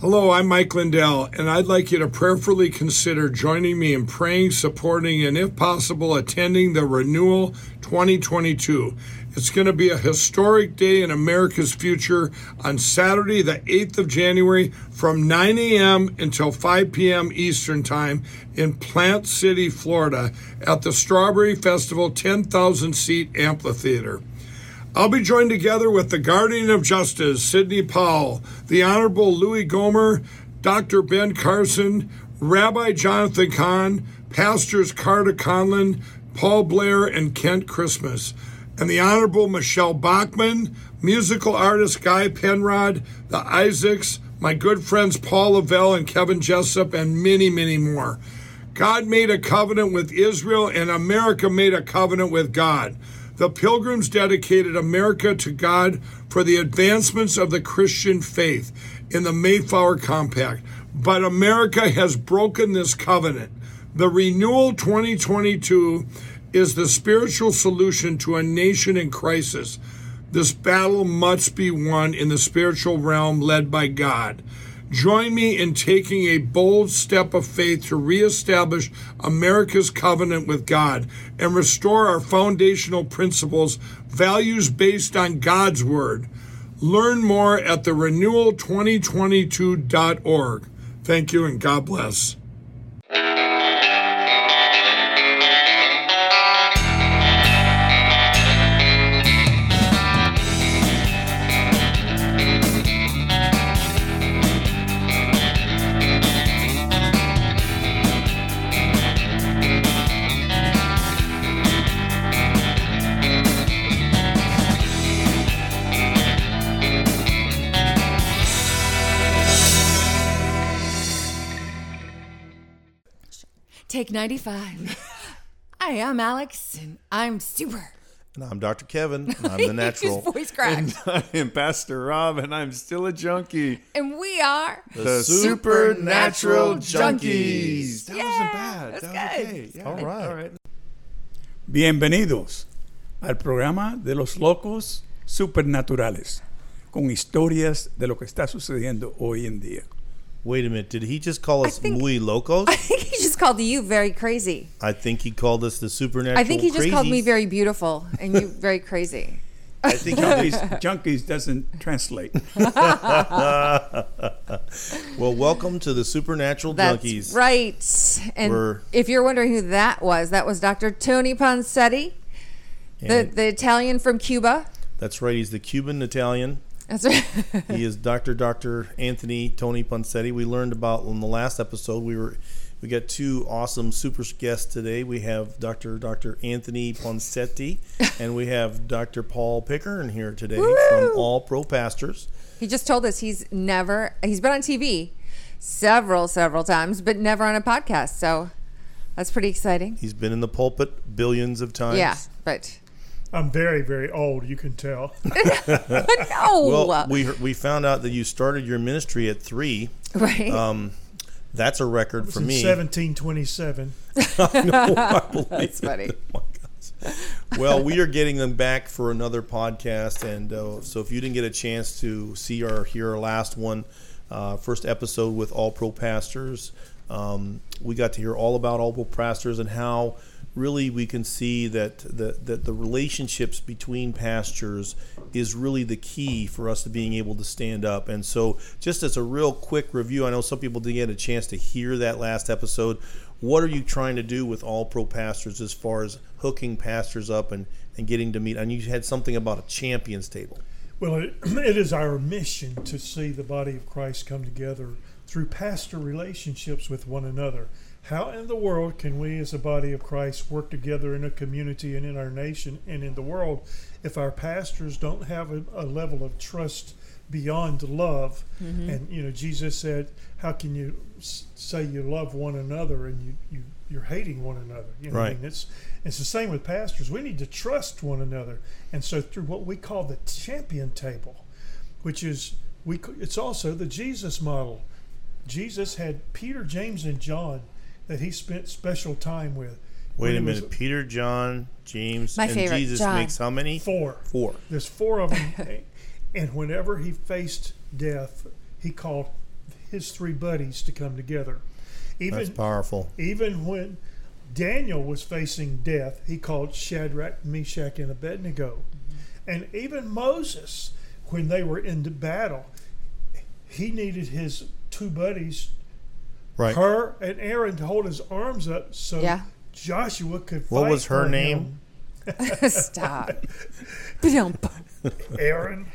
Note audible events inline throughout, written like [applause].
Hello, I'm Mike Lindell, and I'd like you to prayerfully consider joining me in praying, supporting, and if possible, attending the Renewal 2022. It's going to be a historic day in America's future on Saturday, the 8th of January, from 9 a.m. until 5 p.m. Eastern Time in Plant City, Florida, at the Strawberry Festival 10,000 seat amphitheater. I'll be joined together with the Guardian of Justice, Sidney Powell, the Honorable Louis Gohmert, Dr. Ben Carson, Rabbi Jonathan Cahn, Pastors Carter Conlon, Paul Blair, and Kent Christmas, and the Honorable Michelle Bachmann, musical artist Guy Penrod, the Isaacs, my good friends Paul Lavelle and Kevin Jessip, and many, many more. God made a covenant with Israel, and America made a covenant with God. The Pilgrims dedicated America to God for the advancements of the Christian faith in the Mayflower Compact. But America has broken this covenant. The Renewal 2022 is the spiritual solution to a nation in crisis. This battle must be won in the spiritual realm led by God. Join me in taking a bold step of faith to reestablish America's covenant with God and restore our foundational principles, values based on God's Word. Learn more at the renewal2022.org. Thank you and God bless. Take 95. [laughs] Hi, I'm Alex, and I'm super. And I'm Dr. Kevin. And I'm the [laughs] natural. His voice cracked. [laughs] I am Pastor Rob, and I'm still a junkie. And we are the Supernatural Junkies. That Yeah, wasn't bad. that's that was good. okay. Yeah. All right. All right. Bienvenidos al programa de los locos supernaturales, con historias de lo que está sucediendo hoy en día. Wait a minute. Did he just call us think- muy locos? I think he just called you very crazy. I think he called us the supernatural. I think he just called me very beautiful and you very crazy. I think Junkies, [laughs] junkies doesn't translate. [laughs] Well, welcome to the supernatural That's junkies. right. And We're- if you're wondering who that was, that was Dr. Tony Ponceti, the, the Italian from Cuba. that's right. He's the Cuban Italian. That's right. [laughs] He is Dr. Dr. Anthony Tony Ponceti. We learned about in the last episode. We were we got two awesome super guests today. We have Dr. Dr. Anthony Ponceti [laughs] and we have Dr. Paul Pickern here today from All Pro Pastors. He just told us he's never he's been on TV several several times, but never on a podcast. So that's pretty exciting. He's been in the pulpit billions of times. Yeah, but I'm very, very old. You can tell. [laughs] [laughs] no, Well, we we found out that you started your ministry at three. right? Um, that's a record It's for me. 1727. [laughs] that's funny. Oh my gosh. Well, we are getting them back for another podcast, and uh, so if you didn't get a chance to see or hear our last one, uh, first episode with All Pro Pastors, um, we got to hear all about All Pro Pastors and how really we can see that the, that the relationships between pastors is really the key for us to being able to stand up. And so, just as a real quick review, I know some people didn't get a chance to hear that last episode. What are you trying to do with all pro pastors as far as hooking pastors up and, and getting to meet? And you had something about a champions table. Well, it, [clears throat] it is our mission to see the body of Christ come together through pastor relationships with one another. How in the world can we, as a body of Christ, work together in a community and in our nation and in the world if our pastors don't have a, a level of trust beyond love? Mm-hmm. And you know, Jesus said, "How can you s- say you love one another and you, you you're hating one another?" You know, I Right. mean, it's it's the same with pastors. We need to trust one another, and so through what we call the champion table, which is we it's also the Jesus model. Jesus had Peter, James, and John that he spent special time with. Wait a he was minute. Peter, John, James, My and favorite, Jesus John. makes how many? Four. Four. There's four of them, [laughs] and whenever he faced death, he called his three buddies to come together. Even That's powerful. even when Daniel was facing death, he called Shadrach, Meshach, and Abednego. Mm-hmm. And even Moses, when they were in the battle, he needed his two buddies, Right. her and Aaron, to hold his arms up so Yeah. Joshua could What was her for name? him. [laughs] Stop. Ba-dum. Aaron,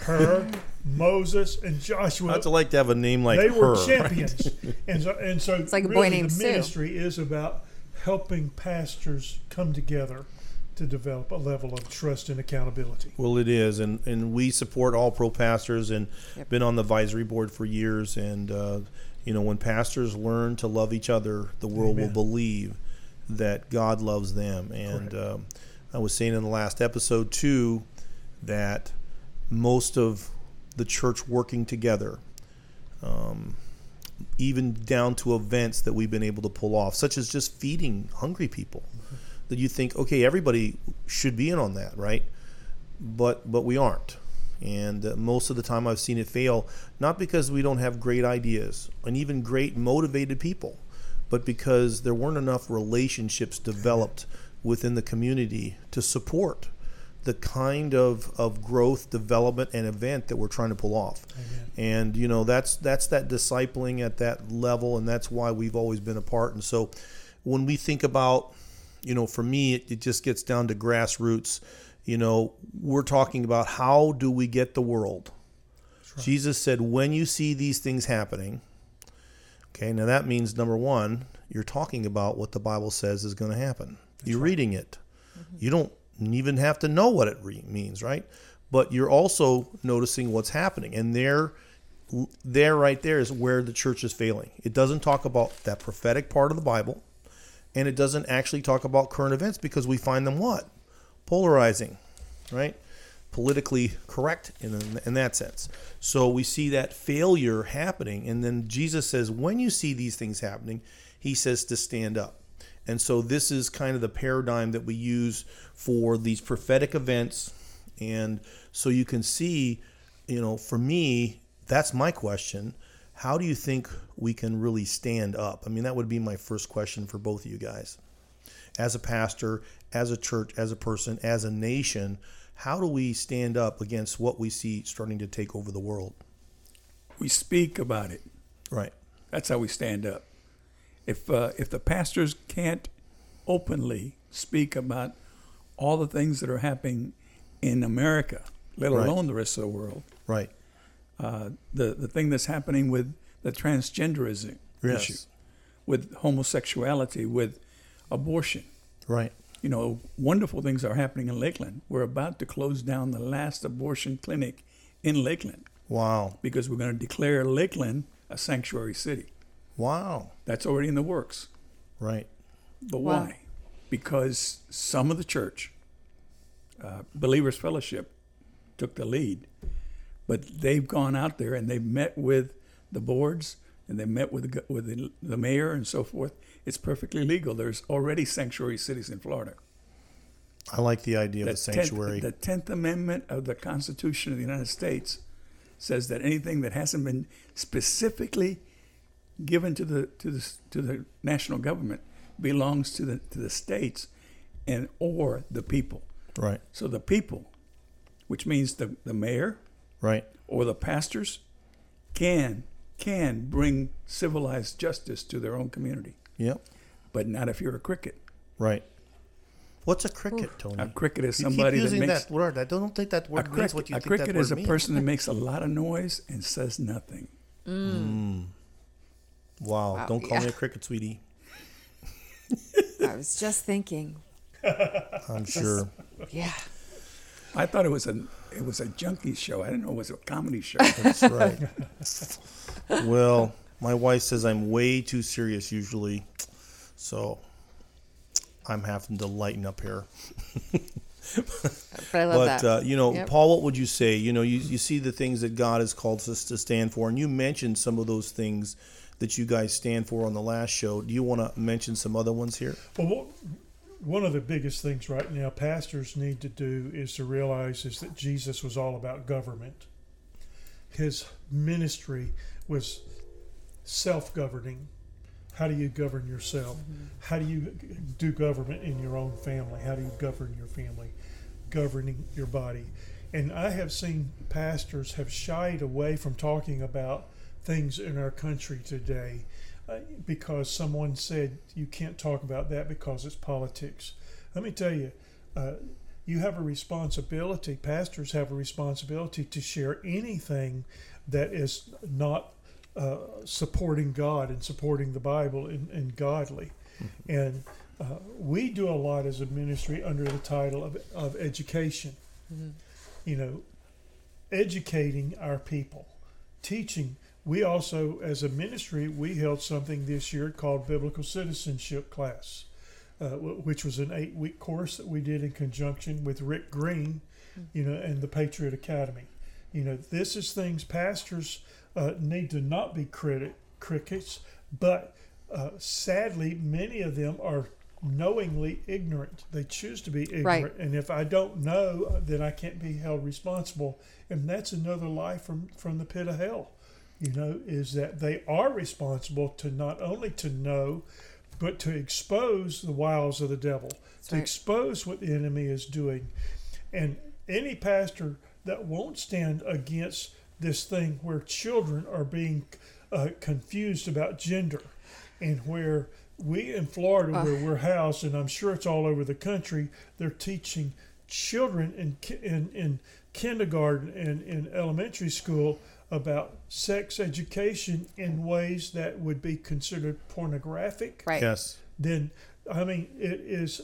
her, Moses, and Joshua. I'd like to have a name like they her. were champions, [laughs] and so and so like a boy really named the Sue. ministry is about helping pastors come together to develop a level of trust and accountability. Well, it is, and and we support all pro pastors, and Yep. been on the advisory board for years. And uh, you know, when pastors learn to love each other, the world Amen. will believe that God loves them. And um, I was saying in the last episode too that most of the church working together, um, even down to events that we've been able to pull off, such as just feeding hungry people, that you think, okay, everybody should be in on that, right? But but we aren't, and uh, most of the time I've seen it fail, not because we don't have great ideas and even great motivated people, but because there weren't enough relationships developed within the community to support the kind of, of growth, development, and event that we're trying to pull off. And you know that's that's that discipling at that level, and that's why we've always been apart. And so, when we think about, you know, for me, it, it just gets down to grassroots. You know, we're talking about how do we get the world. Jesus said, "When you see these things happening." Okay, now that means number one, you're talking about what the Bible says is going to happen. you're reading it. Mm-hmm. You don't even have to know what it re- means, right? But you're also noticing what's happening, and there, there, right there is where the church is failing. It doesn't talk about that prophetic part of the Bible, and it doesn't actually talk about current events because we find them what polarizing, right? Politically correct in in that sense. So we see that failure happening, and then Jesus says, when you see these things happening, he says to stand up. And so this is kind of the paradigm that we use for these prophetic events. And so you can see, you know, for me, that's my question. How do you think we can really stand up? I mean, that would be my first question for both of you guys. As a pastor, as a church, as a person, as a nation, how do we stand up against what we see starting to take over the world? We speak about it. Right. That's how we stand up. If uh, if the pastors can't openly speak about all the things that are happening in America, let Right. alone the rest of the world, Right. uh, the the thing that's happening with the transgenderism Yes. issue, with homosexuality, with abortion. Right. You know, wonderful things are happening in Lakeland. We're about to close down the last abortion clinic in Lakeland Wow. because we're going to declare Lakeland a sanctuary city. Wow. That's already in the works. Right. But Wow. why? Because some of the church, uh, Believers Fellowship, took the lead, but they've gone out there and they've met with the boards and they met with the, with the, the mayor and so forth. It's perfectly legal. There's already sanctuary cities in Florida. I like the idea of the tenth- sanctuary. the Tenth Amendment of the Constitution of the United States says that anything that hasn't been specifically given to the to the to the national government belongs to the to the states and or the people. right. So the people, which means the, the mayor Right. or the pastors, can can bring civilized justice to their own community, Yep. but not if you're a cricket. Right. What's a cricket, Tony? A cricket is you keep somebody that using makes that word. I don't think that a word means what you a think cricket that is a word means. person that [laughs] makes a lot of noise and says nothing. Mm. Mm. Wow. Wow, Don't call me a cricket, sweetie. [laughs] I was just thinking. I'm sure. Yeah. I thought it was a it was a junkie show. I didn't know it was a comedy show. That's right. [laughs] well, my wife says I'm way too serious usually, so I'm having to lighten up here. [laughs] But I love but that. uh, you know, Yep. Paul, what would you say? You know, you, you see the things that God has called us to stand for, and you mentioned some of those things that you guys stand for on the last show. Do you want to mention some other ones here? Well, what- one of the biggest things right now pastors need to do is to realize is that Jesus was all about government. His ministry was self-governing. How do you govern yourself? How do you do government in your own family? How do you govern your family? Governing your body. And I have seen pastors have shied away from talking about things in our country today uh, because someone said you can't talk about that because it's politics. Let me tell you, uh, you have a responsibility, pastors have a responsibility to share anything that is not uh, supporting God and supporting the Bible and, and godly. And uh, we do a lot as a ministry under the title of, of education. You know, educating our people, teaching. We also, as a ministry, we held something this year called Biblical Citizenship Class, uh, wh- which was an eight-week course that we did in conjunction with Rick Green, you know, and the Patriot Academy. You know, this is things pastors uh, need to not be credit crickets, but uh, sadly, many of them are knowingly ignorant. They choose to be ignorant, Right. and if I don't know, uh, then I can't be held responsible, and that's another lie from from the pit of hell. You know, is that they are responsible to not only to know, but to expose the wiles of the devil, to right. expose what the enemy is doing, and any pastor that won't stand against this thing where children are being uh, confused about gender and where we in Florida, where we're housed, and I'm sure it's all over the country, they're teaching children in, in, in kindergarten and in elementary school about sex education in ways that would be considered pornographic Right. Yes. then I mean it is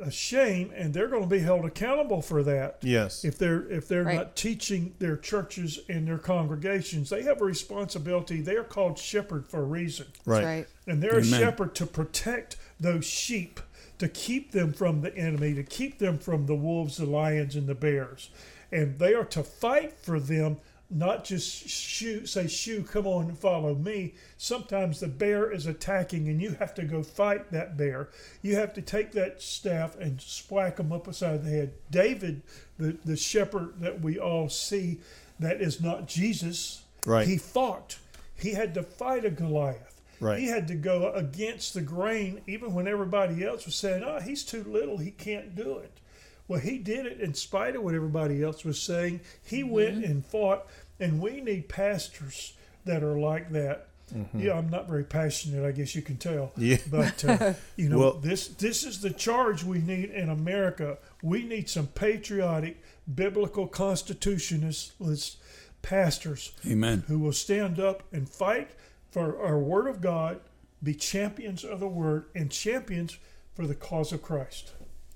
a shame, and they're going to be held accountable for that. Yes. If they're if they're Right. not teaching their churches and their congregations, they have a responsibility. They are called shepherd for a reason, right. Right. and they're a shepherd to protect those sheep, to keep them from the enemy, to keep them from the wolves, the lions, and the bears, and they are to fight for them. Not just shoo, say, shoo, come on follow me. Sometimes the bear is attacking and you have to go fight that bear. You have to take that staff and whack him up beside the head. David, the, the shepherd that we all see, that is not Jesus, Right. he fought. He had to fight a Goliath. Right. He had to go against the grain, even when everybody else was saying, "Oh, he's too little. He can't do it." Well, he did it in spite of what everybody else was saying. He mm-hmm. went and fought, and we need pastors that are like that. Yeah, I'm not very passionate. I guess you can tell. Yeah. [laughs] But uh, you know, Well- this this is the charge we need in America. We need some patriotic, biblical constitutionalist pastors Amen. who will stand up and fight for our Word of God, be champions of the Word, and champions for the cause of Christ.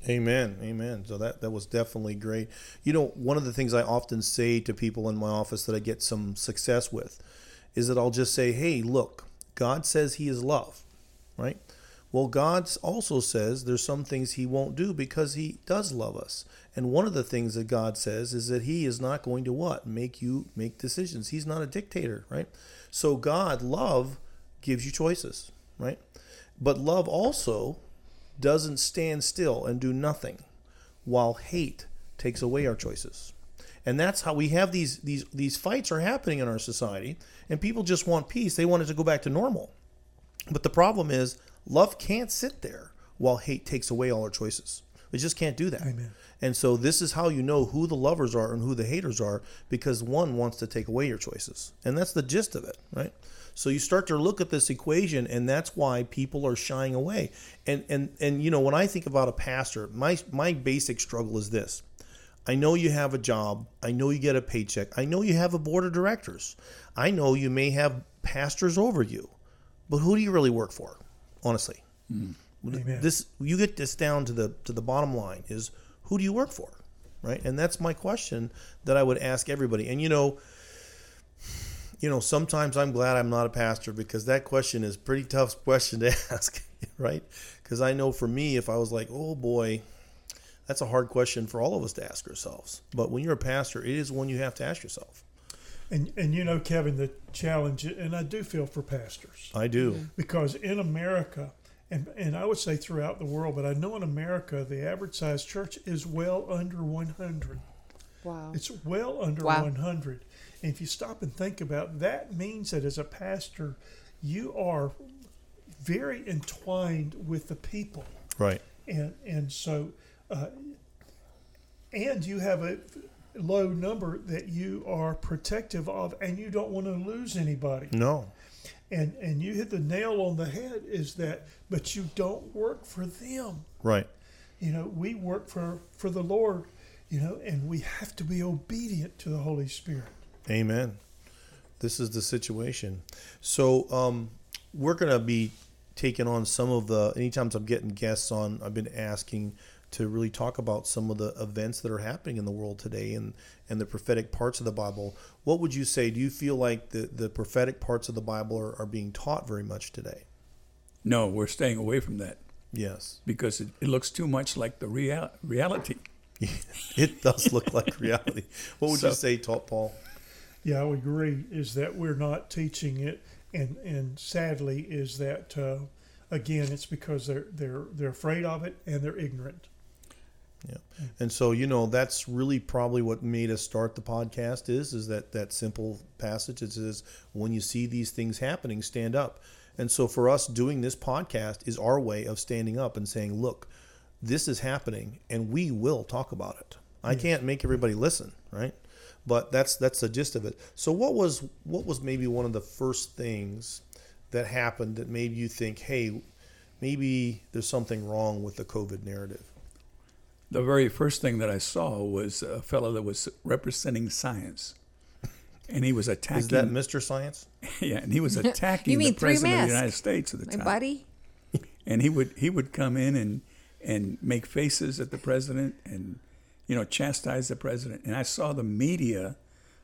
Amen. Amen. So that that was definitely great. You know, one of the things I often say to people in my office that I get some success with is that I'll just say, "Hey, look, God says he is love." Right? Well, God also says there's some things he won't do because he does love us. And one of the things that God says is that he is not going to what? Make you make decisions. He's not a dictator, right? So God, love gives you choices, right? But love also doesn't stand still and do nothing while hate takes away our choices. And that's how we have these these these fights are happening in our society and people just want peace. They want it to go back to normal. But the problem is love can't sit there while hate takes away all our choices. It just can't do that. Amen. and so this is how you know who the lovers are and who the haters are because one wants to take away your choices. And that's the gist of it right so you start to look at this equation and that's why people are shying away and and and you know when i think about a pastor my my basic struggle is this I know you have a job. I know you get a paycheck. I know you have a board of directors. I know you may have pastors over you. But who do you really work for? Honestly. Hmm. Amen. This you get this down to the to the bottom line is who do you work for? Right? And that's my question that I would ask everybody. And you know, you know, sometimes I'm glad I'm not a pastor because that question is a pretty tough [laughs] question to ask, [laughs] right? Because I know for me, if I was like, oh boy, that's a hard question for all of us to ask ourselves. But when you're a pastor, it is one you have to ask yourself. And and you know, Kevin, the challenge, and I do feel for pastors I do. because in America, and and I would say throughout the world, but I know in America, the average size church is well under 100. Wow. It's well under Wow. 100. And if you stop and think about it, that means that as a pastor, you are very entwined with the people, Right. and and so, uh, and you have a low number that you are protective of, and you don't want to lose anybody. No. And and you hit the nail on the head is that, but you don't work for them. Right. You know, we work for for the Lord. You know, and we have to be obedient to the Holy Spirit. Amen. This is the situation. So um, we're going to be taking on some of the. Anytime I'm getting guests on, I've been asking to really talk about some of the events that are happening in the world today and and the prophetic parts of the Bible. What would you say? Do you feel like the the prophetic parts of the Bible are, are being taught very much today? No, we're staying away from that Yes, because it, it looks too much like the real, reality. [laughs] it does look like reality. What would you say, Ta- Paul? Yeah, I would agree. Is that we're not teaching it, and and sadly is that uh, again it's because they're they're they're afraid of it and they're ignorant. Yeah. And so, you know, that's really probably what made us start the podcast is is that that simple passage that says when you see these things happening, stand up. And so for us doing this podcast is our way of standing up and saying, look, this is happening and we will talk about it. I can't make everybody listen, right? But that's that's the gist of it. So what was what was maybe one of the first things that happened that made you think, hey, maybe there's something wrong with the COVID narrative? The very first thing that I saw was a fellow that was representing science, and he was attacking. Is that Mr. Science? [laughs] yeah, and he was [laughs] attacking You mean the Three president of the United States at the My time. buddy. and he would he would come in and and make faces at the president and you know chastise the president and i saw the media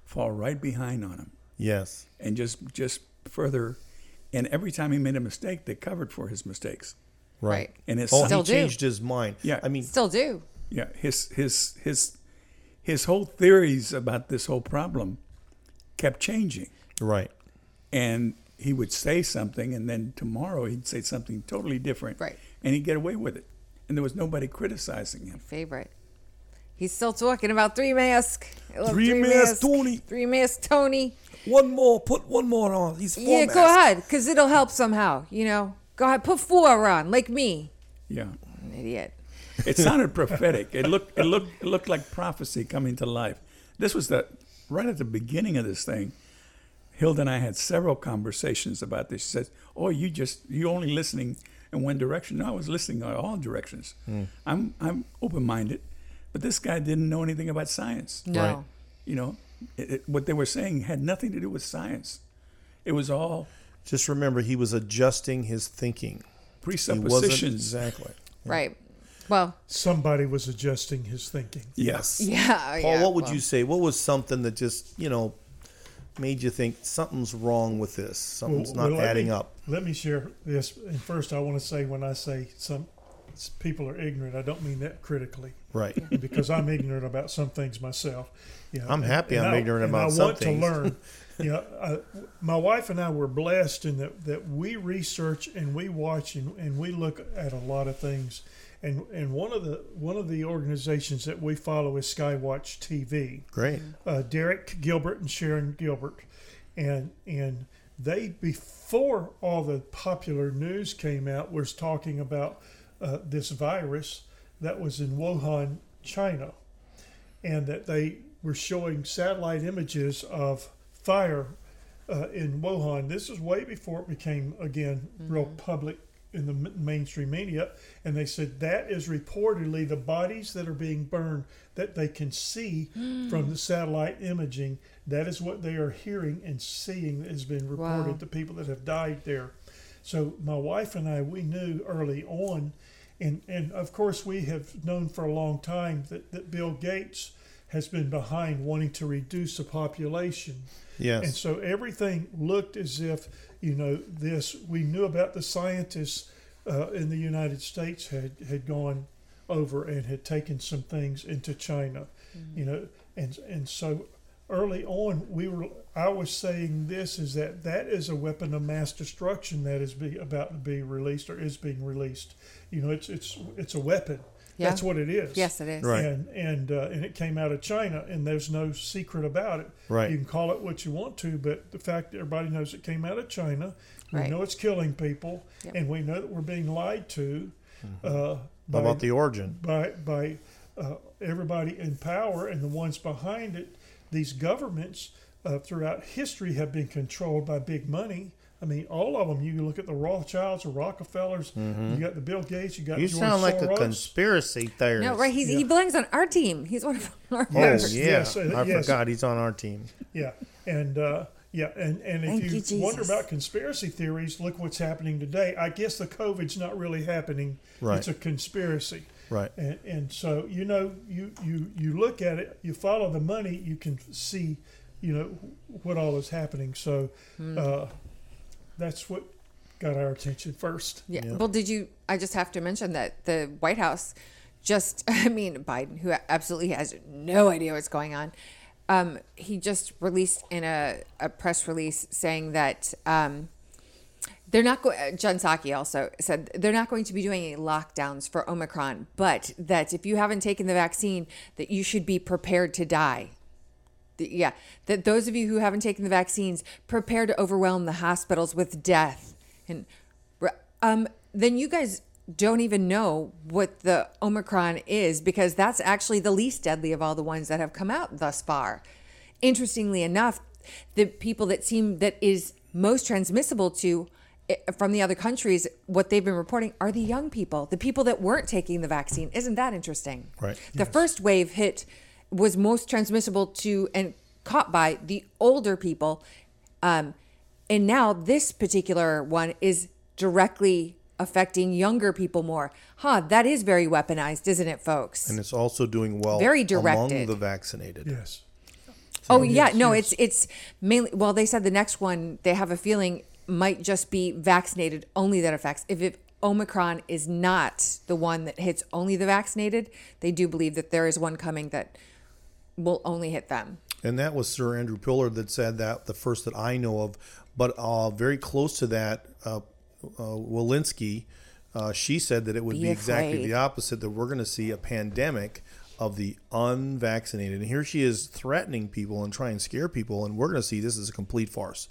fall right behind on him Yes. and just just further and every time he made a mistake they covered for his mistakes Right. and his Oh, son, he Still do. changed his mind. Yeah. I mean, Still do. yeah his his his his whole theories about this whole problem kept changing right. and he would say something and then tomorrow he'd say something totally different Right. and he'd get away with it and there was nobody criticizing him Favorite. He's still talking about three mask. I love Three Mask Tony. Three mask Tony. One more. Put one more on. He's four Yeah, go ahead, because it'll help somehow. You know, go ahead, put four on, like me. yeah An idiot. It sounded prophetic. It looked it looked it looked like prophecy coming to life. This was the right at the beginning of this thing. Hilda and I had several conversations about this. She says, "Oh, you just you only listening in one direction." No, I was listening in all directions. Hmm. I'm I'm open minded, but this guy didn't know anything about science. No. Right. You know, it, it, what they were saying had nothing to do with science. It was all Just remember, he was adjusting his thinking. He wasn't presuppositions. exactly. Right. Well, Somebody was adjusting his thinking. Yes. [laughs] yeah. Paul, yeah, what would well. you say? What was something that just you know made you think something's wrong with this? Something's Well, not let adding me- up. Let me share this. And first, I want to say when I say some s- people are ignorant, I don't mean that critically. Right. [laughs] because I'm ignorant about some things myself. You know, I'm happy I'm I- ignorant about I some want things. to learn. [laughs] you know, I, my wife and I were blessed in that, that we research and we watch and, and we look at a lot of things. And and one of the one of the organizations that we follow is Skywatch TV Great. uh, Derek Gilbert and Sharon Gilbert, and and they before all the popular news came out was talking about uh, this virus that was in Wuhan, China, and that they were showing satellite images of fire uh, in Wuhan. This is way before it became again real public in the mainstream media, and they said that is reportedly the bodies that are being burned that they can see from the satellite imaging. That is what they are hearing and seeing that has been reported Wow. to people that have died there. So my wife and I, we knew early on, and and of course we have known for a long time that, that Bill Gates has been behind wanting to reduce the population. Yes. And so everything looked as if, you know, this, we knew about the scientists uh, in the United States had, had gone over and had taken some things into China, you know, and, and so early on we were, I was saying this is that that is a weapon of mass destruction that is be, about to be released or is being released. You know, it's, it's, it's a weapon. Yeah. That's what it is. Yes, it is. Right. And and uh, and it came out of China, and there's no secret about it. Right. You can call it what you want to, but the fact that everybody knows it came out of China, we Right. know it's killing people, Yep. and we know that we're being lied to. Uh, by, about the origin? by by uh, everybody in power and the ones behind it. These governments uh, throughout history have been controlled by big money. I mean, all of them. You look at the Rothschilds, the Rockefellers. You got the Bill Gates. You got You George sound like Soros. a conspiracy theorist. No, right? He's, He Yeah. belongs on our team. He's one of our Oh members. yeah, yes, uh, I yes. forgot he's on our team. Yeah, and uh, yeah, and and Thank if you, you, wonder about conspiracy theories, look what's happening today. I guess the COVID's not really happening. Right. It's a conspiracy. Right. And, and so you know you, you you look at it, you follow the money, you can see, you know, what all is happening. So Hmm. uh, that's what got our attention first. Yeah. Yeah. Well, did you? I just have to mention that the White House just, [laughs] I mean, Biden, who absolutely has no idea what's going on, um, he just released in a, a press release saying that um, they're not going, John Psaki also said they're not going to be doing any lockdowns for Omicron, but that if you haven't taken the vaccine, that you should be prepared to die. The- yeah, that those of you who haven't taken the vaccines prepare to overwhelm the hospitals with death, and um, then you guys don't even know what the Omicron is because that's actually the least deadly of all the ones that have come out thus far. Interestingly enough, the people that seem that is most transmissible to from the other countries, what they've been reporting are the young people, the people that weren't taking the vaccine. Isn't that interesting? Right. The first wave hit was most transmissible to and caught by the older people. Um, and now this particular one is directly affecting younger people more. Huh, that is very weaponized, isn't it, folks? And it's also doing well Very directed. among directed. the vaccinated. Yes. oh yeah, no, it's it's mainly well they said the next one they have a feeling might just be vaccinated only that affects. If it Omicron is not the one that hits only the vaccinated, they do believe that there is one coming that will only hit them. And that was Sir Andrew Pillar that said that, the first that I know of. But uh, very close to that, uh, uh, Walensky, uh, she said that it would Be be, exactly the opposite, that we're going to see a pandemic of the unvaccinated. And here she is threatening people and trying to scare people. And we're going to see this as a complete farce.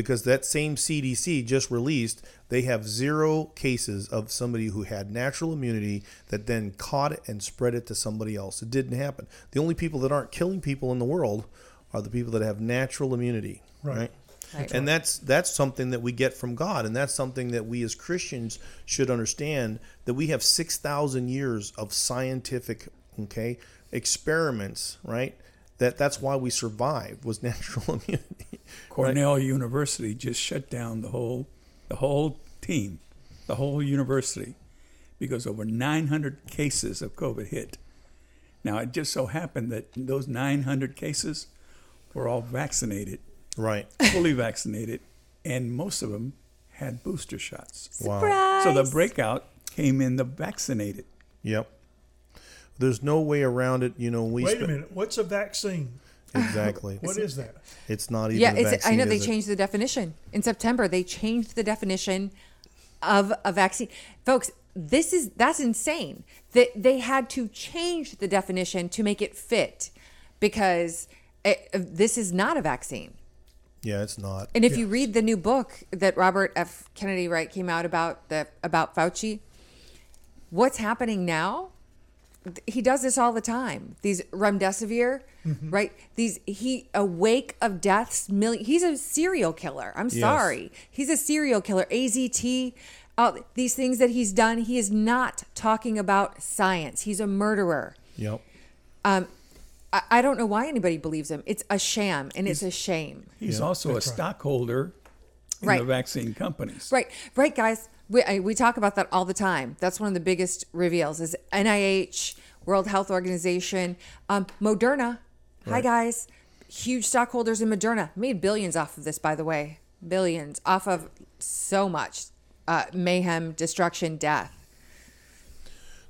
Because that same CDC just released, they have zero cases of somebody who had natural immunity that then caught it and spread it to somebody else. It didn't happen. The only people that aren't killing people in the world are the people that have natural immunity. Right. right? Right. And that's that's something that we get from God, and that's something that we as Christians should understand that we have six thousand years of scientific, okay, experiments, right? That that's why we survived was [laughs] natural immunity. Cornell University just shut down the whole the whole team, the whole university, because over 900 cases of COVID hit. Now it just so happened that those 900 cases were all vaccinated, Right. fully vaccinated, and most of them had booster shots. Wow. Surprise! So the breakout came in the vaccinated. Yep. There's no way around it. You know, we Wait a minute. What's a vaccine? exactly. What is that? It's not even. yeah, a it's, I know they it? changed the definition in September. They changed the definition of a vaccine, folks. This is that's insane. That they had to change the definition to make it fit because it, this is not a vaccine. Yeah, it's not. And if you read the new book that Robert F. Kennedy Wright came out about the about Fauci, what's happening now? He does this all the time. These remdesivir, right? These he a wake of deaths. Million. He's a serial killer. I'm sorry. He's a serial killer. AZT. Uh, these things that he's done. He is not talking about science. He's a murderer. Yep. Um, I, I don't know why anybody believes him. It's a sham and it's a shame. He's also a right. stockholder in Right. the vaccine companies. Right, right, guys. We, I, we talk about that all the time. That's one of the biggest reveals is NIH, World Health Organization, um, Moderna. Hi, guys. Huge stockholders in Moderna. Made billions off of this, by the way. Billions off of so much uh, mayhem, destruction, death.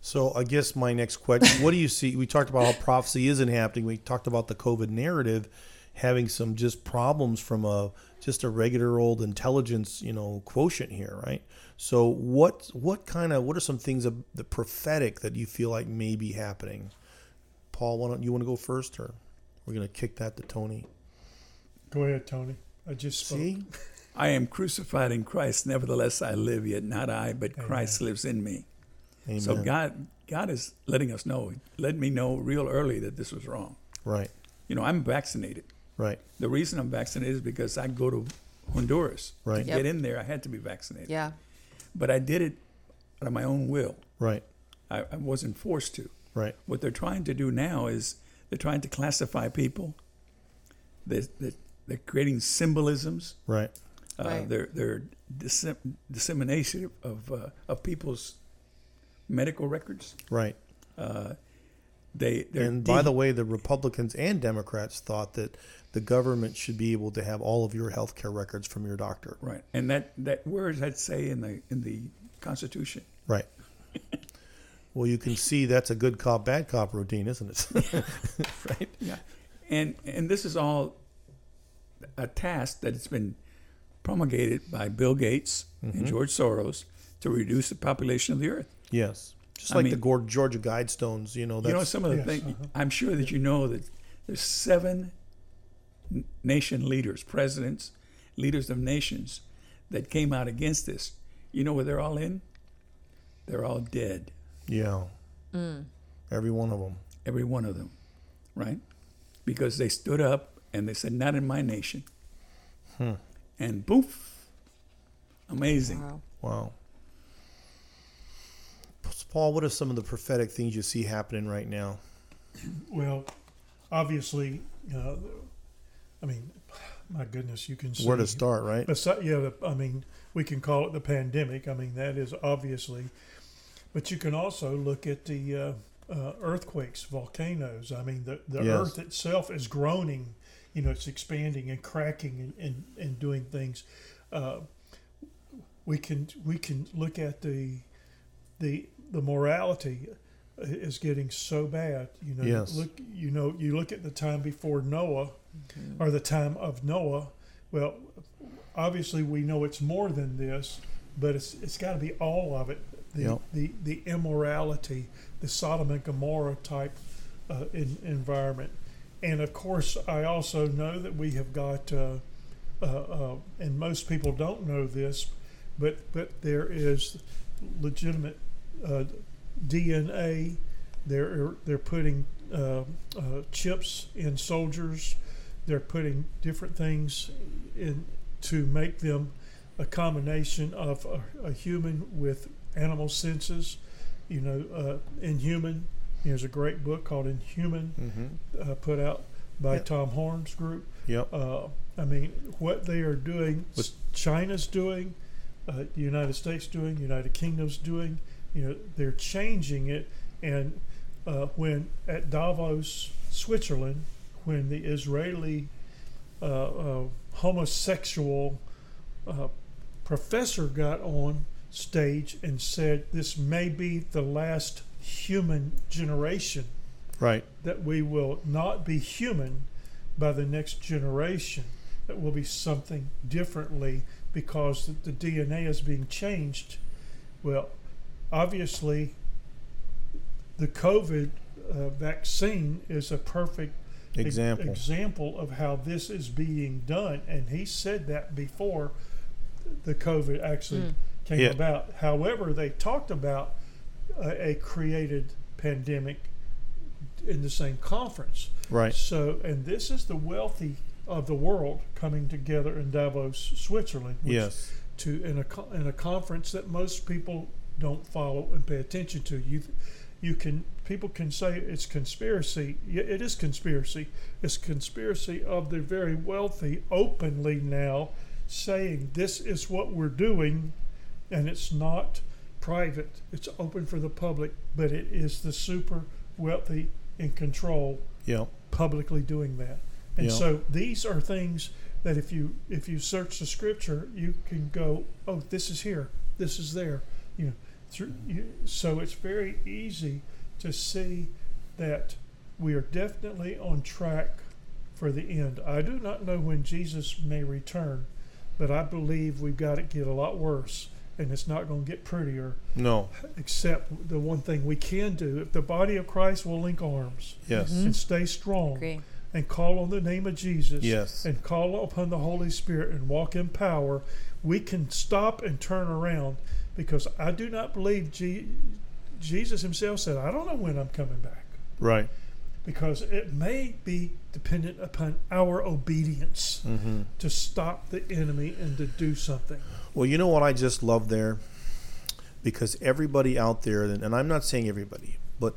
So I guess my next question: What do you see? We talked about how prophecy isn't happening. We talked about the COVID narrative. having some just problems from a just a regular old intelligence, you know, quotient here, right? So what what kind of what are some things of the prophetic that you feel like may be happening? Paul, why don't you want to go first, or we're gonna kick that to Tony? Go ahead, Tony. I just spoke. See, I am crucified in Christ, nevertheless I live, yet not I, but Christ lives in me. Amen. So God, God is letting us know, let me know real early that this was wrong. right, You know, I'm vaccinated. right, The reason I'm vaccinated is because I go to Honduras. Right. To Yep. get in there, I had to be vaccinated. Yeah. But I did it out of my own will. right, I, I wasn't forced to. right, What they're trying to do now is they're trying to classify people. They're, they're, they're creating symbolisms. right, Uh, Right. They're, they're dissem- dissemination of, uh, of people's medical records. right. They, And by the way, the Republicans and Democrats thought that the government should be able to have all of your health care records from your doctor. right, and that, that where does that say in the in the Constitution? Right. [laughs] well, you can see that's a good cop, bad cop routine, isn't it? [laughs] [laughs] right. Yeah, and and this is all a task that has been promulgated by Bill Gates Mm-hmm. and George Soros to reduce the population of the earth. Yes. Just I like mean- the Georgia Guidestones, you know. That's, you know, some of the Yes, things. uh-huh. I'm sure that you know that there's seven nation leaders, presidents, leaders of nations that came out against this. You know where they're all in? They're all dead, yeah. Mm. Every one of them. every one of them, right? Because they stood up and they said, "Not in my nation," and poof, amazing. Wow. Wow. Paul, what are some of the prophetic things you see happening right now? Well, obviously, uh, I mean, my goodness, you can see Where to start, right? Yeah, I mean, we can call it the pandemic. I mean, that is obviously, but you can also look at the uh, uh, earthquakes, volcanoes. I mean, the the Yes. earth itself is groaning. You know, it's expanding and cracking and, and, and doing things. Uh, we can we can look at the the the morality is getting so bad. You know, Yes. look you know you look at the time before Noah or the time of Noah. Well, obviously we know it's more than this, but it's it's got to be all of it. The, Yep. the the immorality, the Sodom and Gomorrah type uh, in, environment, and of course I also know that we have got, uh, uh, uh, and most people don't know this, but but there is legitimate uh, DNA. They're they're putting uh, uh, chips in soldiers. They're putting different things in to make them a combination of a, a human with animal senses. You know, uh, Inhuman. There's a great book called Inhuman, uh, put out by Yep. Tom Horn's group. Yep. Uh, I mean, what they are doing, With- China's doing, uh, the United States doing, United Kingdom's doing. You know, they're changing it. And uh, when at Davos, Switzerland, when the Israeli uh, uh, homosexual uh, professor got on stage and said, "This may be the last human generation." Right. that we will not be human by the next generation. That will be something differently because the, the DNA is being changed. Well, obviously, the COVID uh, vaccine is a perfect ex- Example. example of how this is being done. And he said that before the COVID actually came Yeah. about. However, they talked about a, a created pandemic in the same conference. Right. So, and this is the wealthy of the world coming together in Davos, Switzerland. which- Yes. To in a in a conference that most people don't follow and pay attention to. You, you can people can say it's conspiracy. It is conspiracy. It's conspiracy of the very wealthy openly now saying this is what we're doing, and it's not private. It's open for the public, but it is the super wealthy in control publicly doing that. And Yeah. so these are things that if you if you search the scripture, you can go, oh, this is here, this is there, you know. Through, so it's very easy to see that we are definitely on track for the end. I do not know when Jesus may return, but I believe we've got to get a lot worse, and it's not going to get prettier. No. Except the one thing we can do: if the body of Christ will link arms Yes. Mm-hmm. and stay strong, Agree. and call on the name of Jesus, Yes. and call upon the Holy Spirit and walk in power, we can stop and turn around. Because I do not believe Je- Jesus Himself said, "I don't know when I'm coming back." Right. because it may be dependent upon our obedience Mm-hmm. to stop the enemy and to do something. Well, you know what I just love there? Because everybody out there, and I'm not saying everybody, but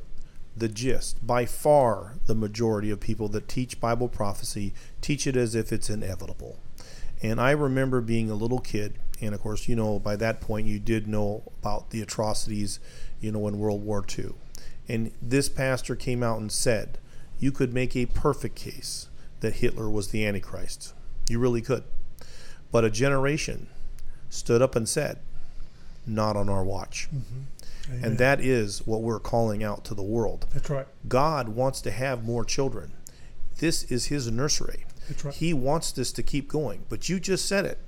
the gist, by far the majority of people that teach Bible prophecy teach it as if it's inevitable. And I remember being a little kid, and of course, you know, by that point you did know about the atrocities, you know, in World War II. And this pastor came out and said, you could make a perfect case that Hitler was the Antichrist. You really could. But a generation stood up and said, not on our watch. Mm-hmm. Amen. And that is what we're calling out to the world. That's right. God wants to have more children. This is his nursery. Right. He wants this to keep going. But you just said it.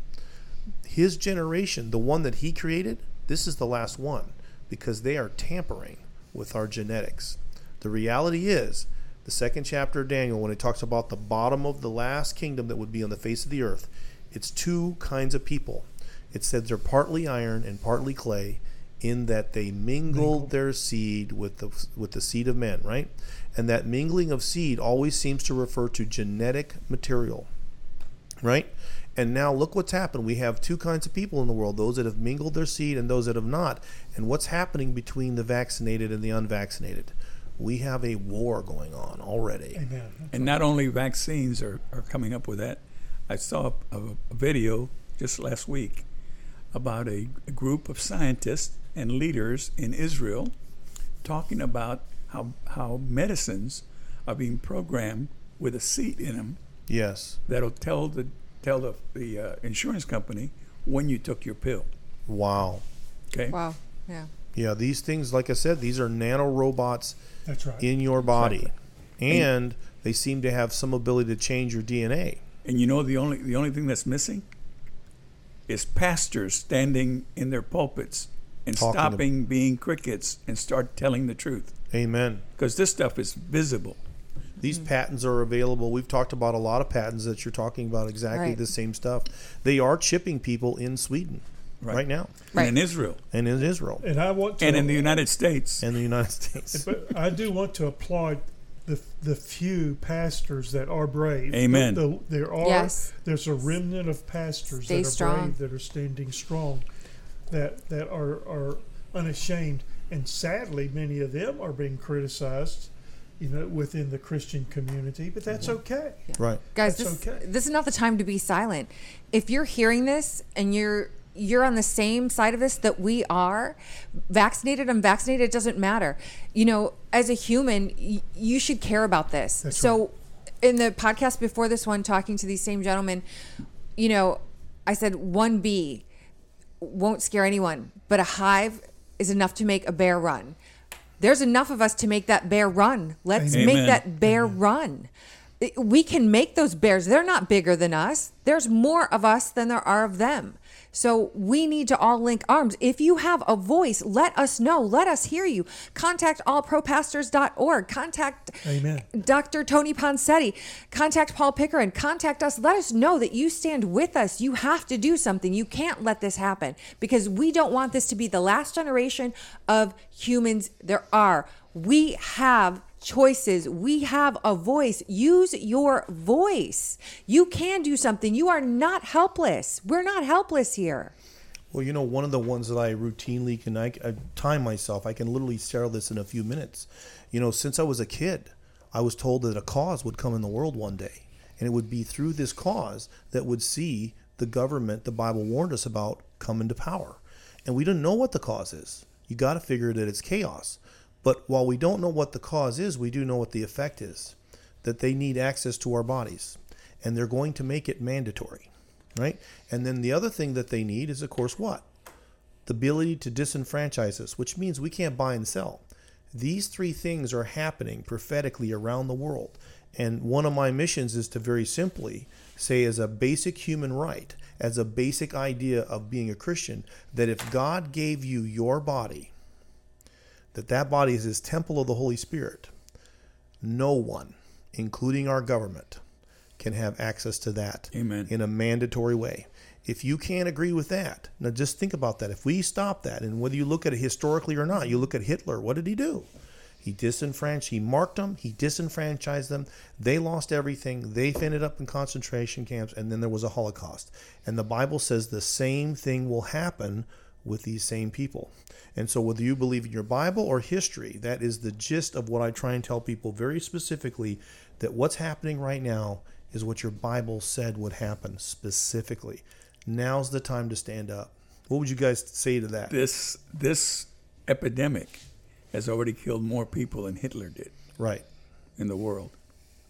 His generation, the one that he created, this is the last one because they are tampering with our genetics. The reality is, the second chapter of Daniel, when it talks about the bottom of the last kingdom that would be on the face of the earth, it's two kinds of people. It says they're partly iron and partly clay, in that they mingled their seed with the with the seed of men, right? And that mingling of seed always seems to refer to genetic material, right? And now look what's happened. We have two kinds of people in the world: those that have mingled their seed and those that have not. And what's happening between the vaccinated and the unvaccinated? We have a war going on already. Amen. And not only vaccines are, are coming up with that. I saw a, a video just last week about a, a group of scientists and leaders in Israel talking about how, how medicines are being programmed with a seed in them Yes. that'll tell the tell the, the uh, insurance company when you took your pill. Wow. Okay. Wow. Yeah. Yeah, these things, like I said, these are nanorobots That's right. in your body, and they seem to have some ability to change your DNA. And you know the only the only thing that's missing is pastors standing in their pulpits and Talking to- stopping being crickets and start telling the truth Amen. because this stuff is visible. These mm. patents are available. We've talked about a lot of patents that you're talking about exactly Right. the same stuff. They are chipping people in Sweden right, Right. now, Right. And in Israel and in Israel, and I want to and in the United States. and the United States. [laughs] but I do want to applaud the the few pastors that are brave. Amen. The- the- there are Yes. there's a remnant of pastors Stay that are strong. brave, that are standing strong, that that are are unashamed. And sadly, many of them are being criticized, you know, within the Christian community. But that's mm-hmm. okay. Right. Guys, That's this okay. this is not the time to be silent. If you're hearing this and you're you're on the same side of this that we are, vaccinated, unvaccinated, it doesn't matter. You know, as a human, y- you should care about this. That's so, in the podcast before this one, talking to these same gentlemen, you know, I said one bee won't scare anyone, but a hive is enough to make a bear run. There's enough of us to make that bear run. Let's Amen. make that bear run. We can make those bears. They're not bigger than us. There's more of us than there are of them. So we need to all link arms. If you have a voice, let us know. Let us hear you. Contact allpropastors.org. Contact Amen. Dr. Tony Ponceti. Contact Paul Pickern. Contact us. Let us know that you stand with us. You have to do something. You can't let this happen because we don't want this to be the last generation of humans there are. We have choices. We have a voice. Use your voice. You can do something. You are not helpless. We're not helpless here. Well, you know, one of the ones that I routinely can I, I time myself. I can literally settle this in a few minutes. You know, since I was a kid, I was told that a cause would come in the world one day, and it would be through this cause that would see the government the Bible warned us about come into power. And we don't know what the cause is. You got to figure that it's chaos. But while we don't know what the cause is, we do know what the effect is. That they need access to our bodies, and they're going to make it mandatory right? And then the other thing that they need is, of course, what? The ability to disenfranchise us, which means we can't buy and sell. These three things are happening prophetically around the world. And one of my missions is to very simply say, as a basic human right, as a basic idea of being a Christian, that if God gave you your body, that that body is his temple of the Holy Spirit, no one, including our government, can have access to that Amen. in a mandatory way. If you can't agree with that, now just think about that. If we stop that, and whether you look at it historically or not, you look at Hitler, what did he do? He disenfranchised, he marked them, he disenfranchised them. They lost everything. They ended up in concentration camps, and then there was a Holocaust. And the Bible says the same thing will happen with these same people. And so, whether you believe in your Bible or history, that is the gist of what I try and tell people very specifically that what's happening right now is what your Bible said would happen specifically. Now's the time to stand up. What would you guys say to that? This this epidemic has already killed more people than Hitler did Right. in the world.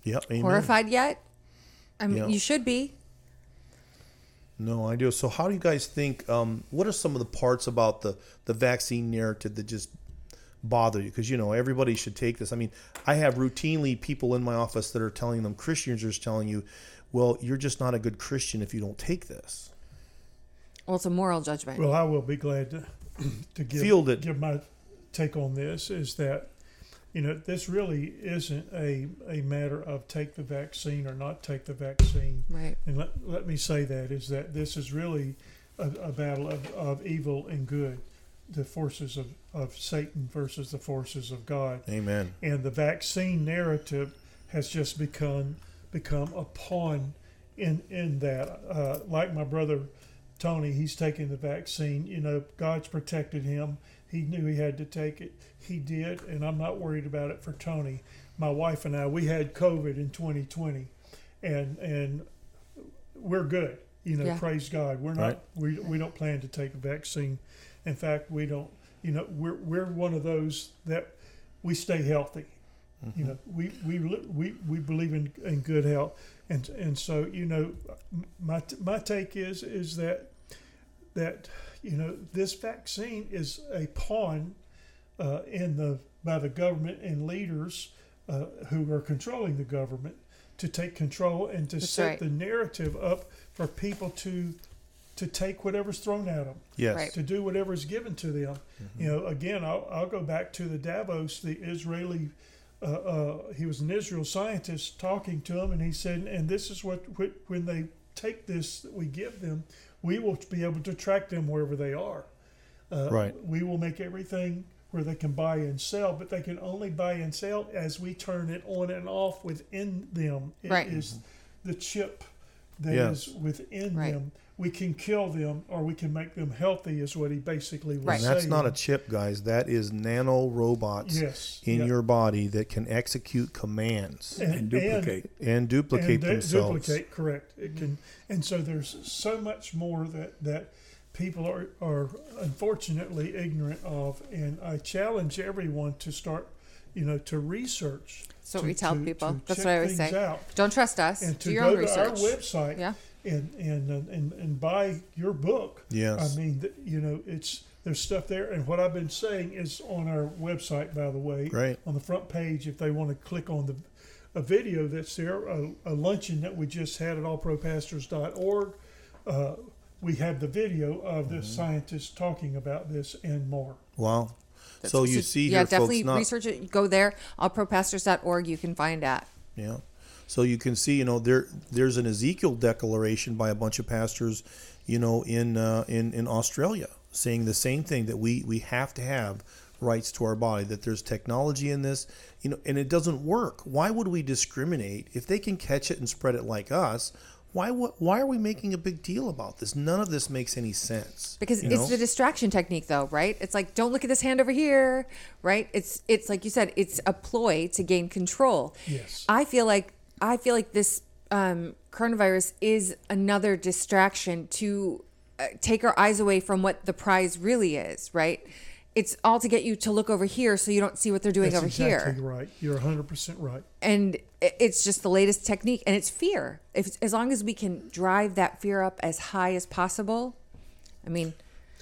Yep. Amen. Horrified yet? I mean, Yeah. you should be. No, I do. So, how do you guys think? Um, what are some of the parts about the the vaccine narrative that just bother you? Because you know everybody should take this. I mean, I have routinely people in my office that are telling them Christians are just telling you, "Well, you're just not a good Christian if you don't take this." Well, it's a moral judgment. Well, I will be glad to [clears throat] to give Field it. give my take on this. Is that you know this really isn't a a matter of take the vaccine or not take the vaccine. right. And let, let me say that is that this is really a, a battle of, of evil and good, the forces of, of Satan versus the forces of God. Amen. And the vaccine narrative has just become become a pawn in in that. Uh, like my brother Tony, he's taking the vaccine. You know, God's protected him. He knew he had to take it. He did, and I'm not worried about it for Tony. My wife and I, we had COVID in 2020, and and we're good. You know, Yeah. praise God. We're not. Right. We we don't plan to take a vaccine. In fact, we don't. You know, we're we're one of those that we stay healthy. You know, we we we we believe in, in good health, and and so you know, my my take is is that that you know this vaccine is a pawn uh, in the by the government and leaders uh, who are controlling the government to take control and to That's set right. the narrative up for people to to take whatever's thrown at them Yes. Right. to do whatever is given to them. You know, again, I'll, I'll go back to the Davos, the Israeli. Uh, uh, he was an Israel scientist talking to him, and he said, "And this is what when they take this that we give them, we will be able to track them wherever they are. Uh, Right. We will make everything where they can buy and sell, but they can only buy and sell as we turn it on and off within them. It Right. is the chip that is Yes. within Right. them. We can kill them or we can make them healthy, is what he basically was Right. Saying. that's not a chip, guys. That is nano robots Yes. in Yeah. your body that can execute commands And duplicate. and duplicate and themselves. duplicate, correct. It can, and so there's so much more that that people are are unfortunately ignorant of, and I challenge everyone to start, you know, to research. So to- we tell to- people. to That's what I always say. out. Don't trust us. and to Do your go own to research. our website Yeah. And and uh, and and buy your book. Yes. I mean, you know, it's there's stuff there, and what I've been saying is on our website, by the way, Great. on the front page. If they want to click on the a video that's there, a, a luncheon that we just had at allpropastors.org. Uh, we have the video of Mm-hmm. the scientists talking about this and more. Wow. So you see yeah, here, definitely folks, not research it. Go there, allpropastors.org. You can find that. Yeah. So you can see, you know, there there's an Ezekiel declaration by a bunch of pastors, you know, in uh, in in Australia saying the same thing that we we have to have rights to our body that there's technology in this you know and it doesn't work. Why would we discriminate? If they can catch it and spread it like us why wo- why are we making a big deal about this? None of this makes any sense because you it's know? the distraction technique though right? It's like don't look at this hand over here right? It's it's like you said it's a ploy to gain control. Yes. i feel like i feel like this um, coronavirus is another distraction to uh, take our eyes away from what the prize really is right it's all to get you to look over here so you don't see what they're doing That's over exactly here right. You're 100% right. and it's just the latest technique and it's fear if as long as we can drive that fear up as high as possible i mean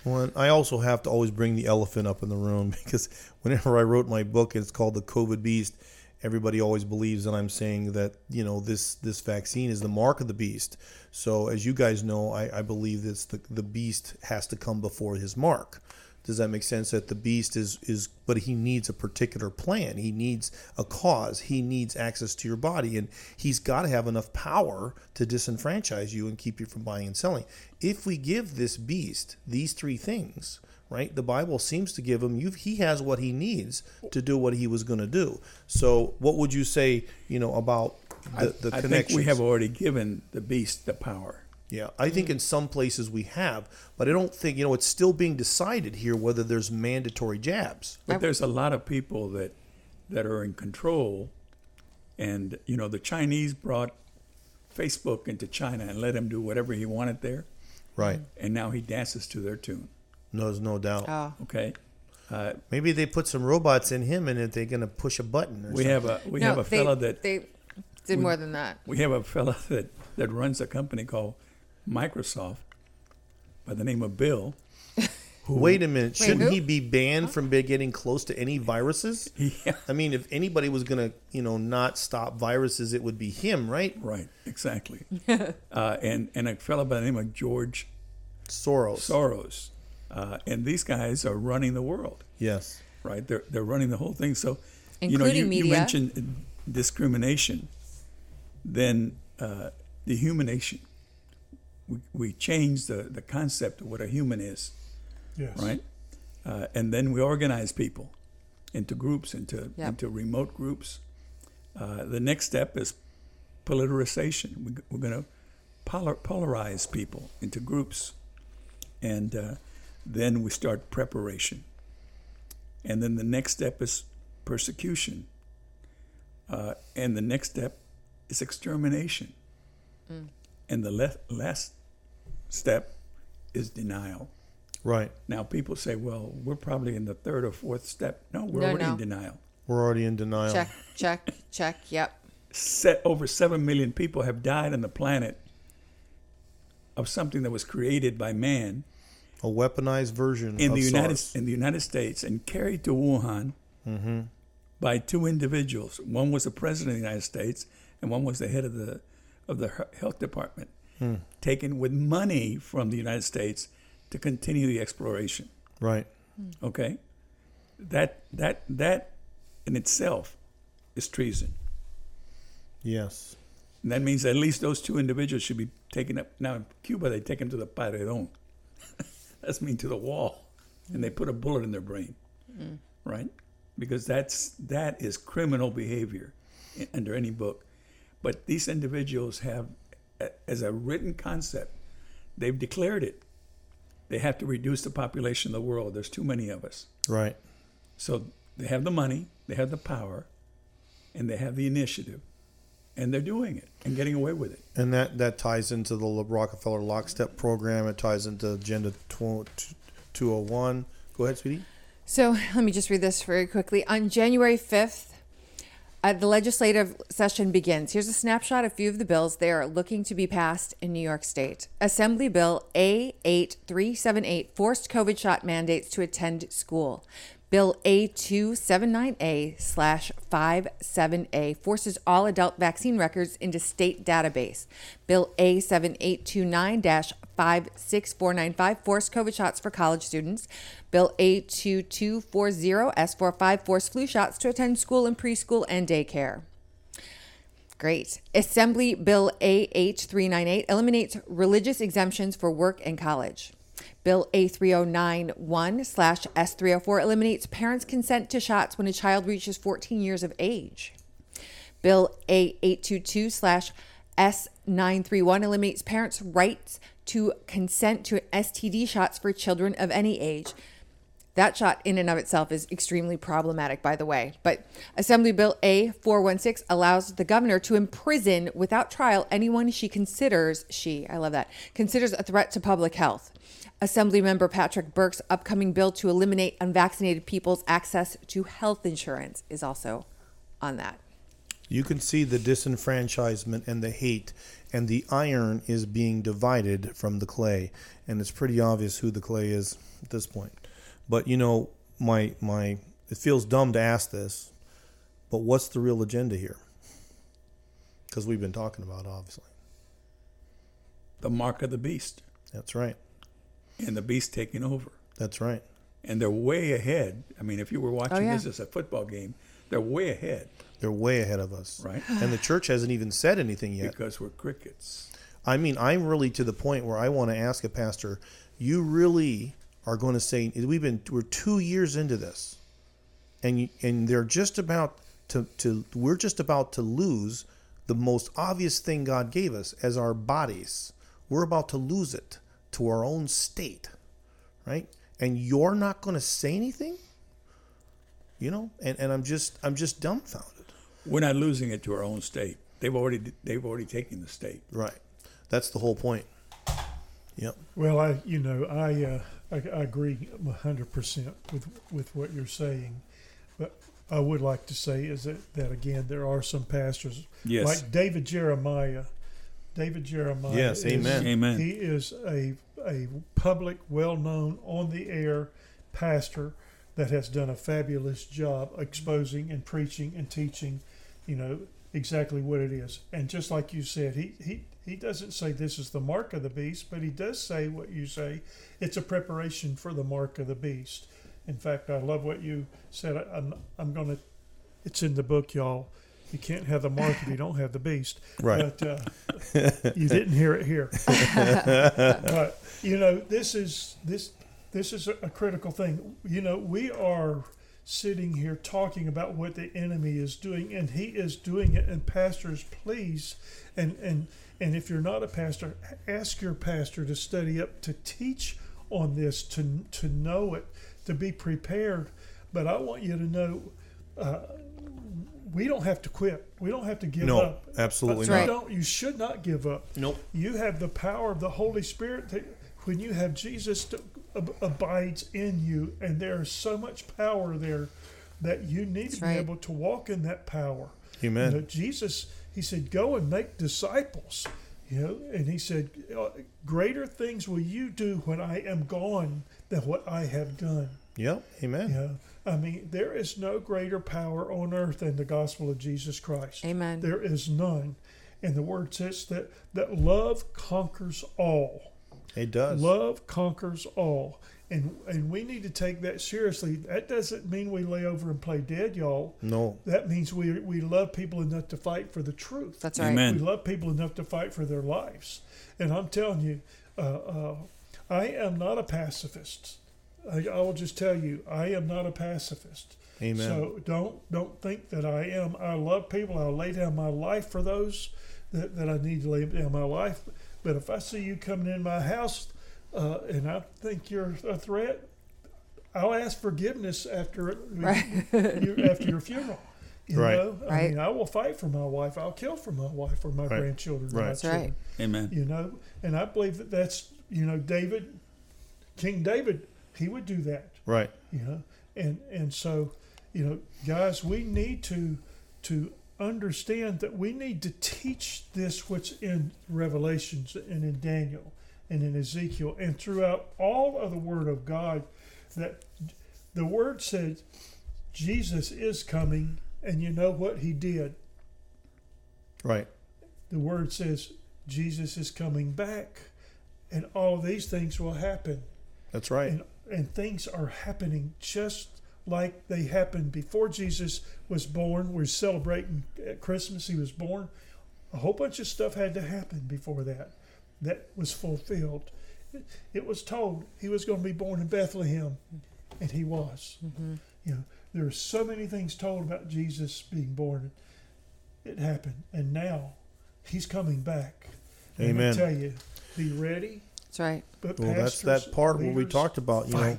Well, I also have to always bring the elephant up in the room [laughs] because whenever I wrote my book, it's called The COVID Beast, everybody always believes that I'm saying that you know this this vaccine is the mark of the beast. So as you guys know, I, I believe that the the beast has to come before his mark. Does that make sense? That the beast is is, but he needs a particular plan. He needs a cause. He needs access to your body, and he's got to have enough power to disenfranchise you and keep you from buying and selling. If we give this beast these three things, right? The Bible seems to give him. You've, he has what he needs to do what he was going to do. So, what would you say? You know about the, the I think we have already given the beast the power. Yeah, I think in some places we have, but I don't think you know it's still being decided here whether there's mandatory jabs. But there's a lot of people that that are in control, and you know the Chinese brought Facebook into China and let him do whatever he wanted there, Right. and now he dances to their tune. No, there's no doubt. Oh, Okay, uh, Maybe they put some robots in him, and they're going to push a button. Or we something. have a we no, have a they, fella that they did more than that. we have a fella [laughs] that that runs a company called Microsoft by the name of Bill. [laughs] Wait a minute. Wait, Shouldn't who? he be banned from getting close to any viruses? [laughs] Yeah, I mean, if anybody was going to, you know, not stop viruses, it would be him, right? right, exactly. uh, and and a fella by the name of George Soros. Soros, uh, and these guys are running the world. yes. right? They're they're running the whole thing. So, you know, Including you, you media. mentioned discrimination, then uh, dehumanation. We we change the the concept of what a human is, Yes. right? Uh, and then we organize people into groups, into Yep. into remote groups. Uh, the next step is polarization. We, we're going to polar, polarize people into groups, and uh, then we start preparation. And then the next step is persecution. Uh, and the next step is extermination. And the le- last step is denial. Right. Now, people say, well, we're probably in the third or fourth step. No, we're No, already no. in denial. We're already in denial. Check, check, check. Yep. Set, over 7 million people have died on the planet of something that was created by man A weaponized version in of the United SARS. in the United States and carried to Wuhan mm-hmm. by two individuals. One was the president of the United States, and one was the head of the of the health department, hmm. taken with money from the United States to continue the exploration. Right. Hmm. Okay, that that that in itself is treason. Yes. And that means at least those two individuals should be taken up. Now in Cuba, they take them to the paredon. [laughs] that's mean to the wall, and they put a bullet in their brain, right? Because that's that is criminal behavior under any book. But these individuals have, as a written concept, they've declared it. They have to reduce the population of the world. There's too many of us. Right. So they have the money, they have the power, and they have the initiative, and they're doing it and getting away with it. And that, that ties into the Rockefeller Lockstep program. It ties into Agenda 201. Go ahead, sweetie. So let me just read this very quickly. On January 5th, uh, the legislative session begins. Here's a snapshot of a few of the bills they are looking to be passed in New York State. Assembly Bill A8378 forced COVID shot mandates to attend school. Bill A279A slash 57A forces all adult vaccine records into state database. Bill A7829 56495 forced COVID shots for college students. Bill A2240 S45 forced flu shots to attend school and preschool and daycare. Great. Assembly Bill AH398 eliminates religious exemptions for work and college. Bill A3091 slash S304 eliminates parents' consent to shots when a child reaches 14 years of age. Bill A822 slash S931 eliminates parents' rights to consent to STD shots for children of any age. That shot in and of itself is extremely problematic, by the way. But Assembly Bill A416 allows the governor to imprison without trial anyone she considers, she, I love that, considers a threat to public health. Assemblymember Patrick Burke's upcoming bill to eliminate unvaccinated people's access to health insurance is also on that. You can see the disenfranchisement and the hate, and the iron is being divided from the clay, and it's pretty obvious who the clay is at this point. But you know, my my it feels dumb to ask this, But what's the real agenda here? Because we've been talking about, obviously. The mark of the beast, That's right. and the beast taking over. That's right. And they're way ahead. I mean, if you were watching Oh, yeah. this as a football game, they're way ahead, They're way ahead of us. right? And the church hasn't even said anything yet. because we're crickets. I mean, I'm really to the point where I want to ask a pastor, you really are going to say we've been we're 2 years into this. And and they're just about to to we're just about to lose the most obvious thing God gave us as our bodies. We're about to lose it to our own state. Right? And you're not going to say anything? You know? And and I'm just I'm just dumbfounded. We're not losing it to our own state. They've already they've already taken the state. Right. That's the whole point. Yep. Well, I you know I uh, I, I agree hundred percent with with what you're saying, but I would like to say is that, that again there are some pastors Yes. like David Jeremiah. David Jeremiah. Yes, is- amen. Amen. He is a a public, well known, on the air pastor that has done a fabulous job exposing and preaching and teaching, you know, exactly what it is. And just like you said, he, he, he doesn't say this is the mark of the beast, but he does say what you say. It's a preparation for the mark of the beast. In fact, I love what you said. I'm, I'm going to, it's in the book, y'all. You can't have the mark if you don't have the beast. Right. But uh, you didn't hear it here. [laughs] but you know, this is this this is a critical thing. You know, we are sitting here talking about what the enemy is doing, and he is doing it. And pastors, please, and and and if you're not a pastor, ask your pastor to study up to teach on this, to to know it, to be prepared. But I want you to know. Uh, we don't have to quit. We don't have to give No, up. absolutely That's You right. don't. You should not give up. Nope. You have the power of the Holy Spirit that when you have Jesus to, ab- abides in you, and there is so much power there that you need That's to right. be able to walk in that power. Amen. You know, Jesus, he said, "Go and make disciples." You know, and he said, "Uh, "Greater things will you do when I am gone than what I have done." Yep. Amen. Yeah. I mean, there is no greater power on earth than the gospel of Jesus Christ. Amen. There is none. And the word says that, that love conquers all. It does. Love conquers all. And and we need to take that seriously. That doesn't mean we lay over and play dead, y'all. No. That means we we love people enough to fight for the truth. That's right. Amen. We love people enough to fight for their lives. And I'm telling you, uh, uh, I am not a pacifist. I, I will just tell you, I am not a pacifist. Amen. So don't don't think that I am. I love people. I'll lay down my life for those that, that I need to lay down my life. But if I see you coming in my house uh, and I think you're a threat, I'll ask forgiveness after Right. you, after your funeral. You Right. know, I Right. mean, I will fight for my wife. I'll kill for my wife or my Right. grandchildren. Right. my That's right. Amen. You know, and I believe that that's you know David, King David, he would do that Right. you know and and so you know guys we need to to understand that we need to teach this what's in revelations and in daniel and in ezekiel and throughout all of the word of god that the word said jesus is coming and you know what he did Right. the word says jesus is coming back and all of these things will happen That's right. and and things are happening just like they happened before Jesus was born. We're celebrating at Christmas; he was born. A whole bunch of stuff had to happen before that. That was fulfilled. It, it was told he was going to be born in Bethlehem, and he was. Mm-hmm. You know, there are so many things told about Jesus being born. It happened, and now he's coming back. And Amen. I tell you, be ready. That's right. But Well, that's that part where we talked about, you know,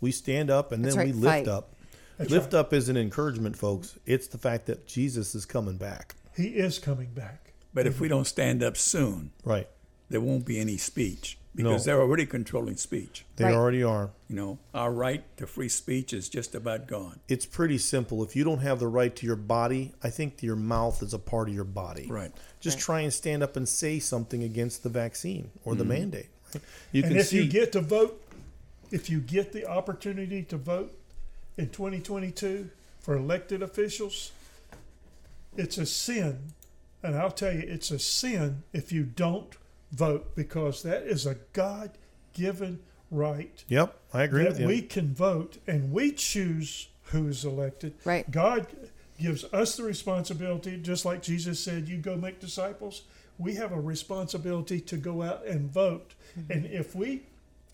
we stand up and then right, we lift fight. up. That's lift right. up is an encouragement, folks. It's the fact that Jesus is coming back. He is coming back. But if we don't stand up soon, Right. There won't be any speech No. because they're already controlling speech. They Right. already are. You know, our right to free speech is just about gone. It's pretty simple. If you don't have the right to your body, I think your mouth is a part of your body. Right. Just Right. try and stand up and say something against the vaccine or the mm-hmm. mandate. Right? You and can if see you get to vote, if you get the opportunity to vote in 2022 for elected officials, it's a sin, and I'll tell you, it's a sin if you don't vote because that is a God given right Yep, I agree that with you. we can vote and we choose who is elected. Right. God gives us the responsibility, just like Jesus said, you go make disciples. We have a responsibility to go out and vote. Mm-hmm. And if we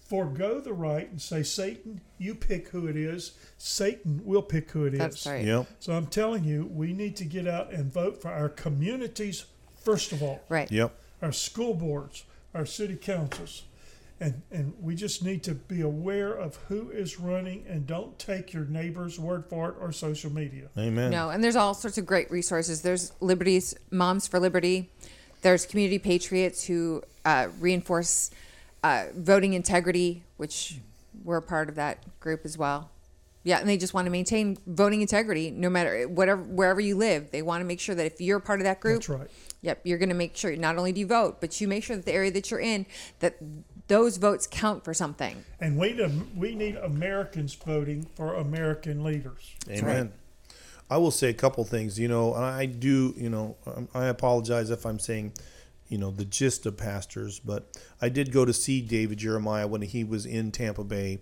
forego the right and say, Satan, you pick who it is, Satan will pick who it is. That's right. Yep, So I'm telling you, we need to get out and vote for our communities first of all, Right. yep. Our school boards, our city councils. And, and we just need to be aware of who is running and don't take your neighbor's word for it or social media. Amen. No, and there's all sorts of great resources. There's Liberties, Moms for Liberty. There's Community Patriots who uh, reinforce uh, voting integrity, which we're a part of that group as well. Yeah, and they just want to maintain voting integrity no matter whatever wherever you live. They want to make sure that if you're part of that group, That's right. Yep, you're going to make sure not only do you vote, but you make sure that the area that you're in that those votes count for something. And we need, we need Americans voting for American leaders. Amen. I will say a couple things. You know, I do. You know, um, I apologize if I'm saying, you know, the gist of pastors, but I did go to see David Jeremiah when he was in Tampa Bay,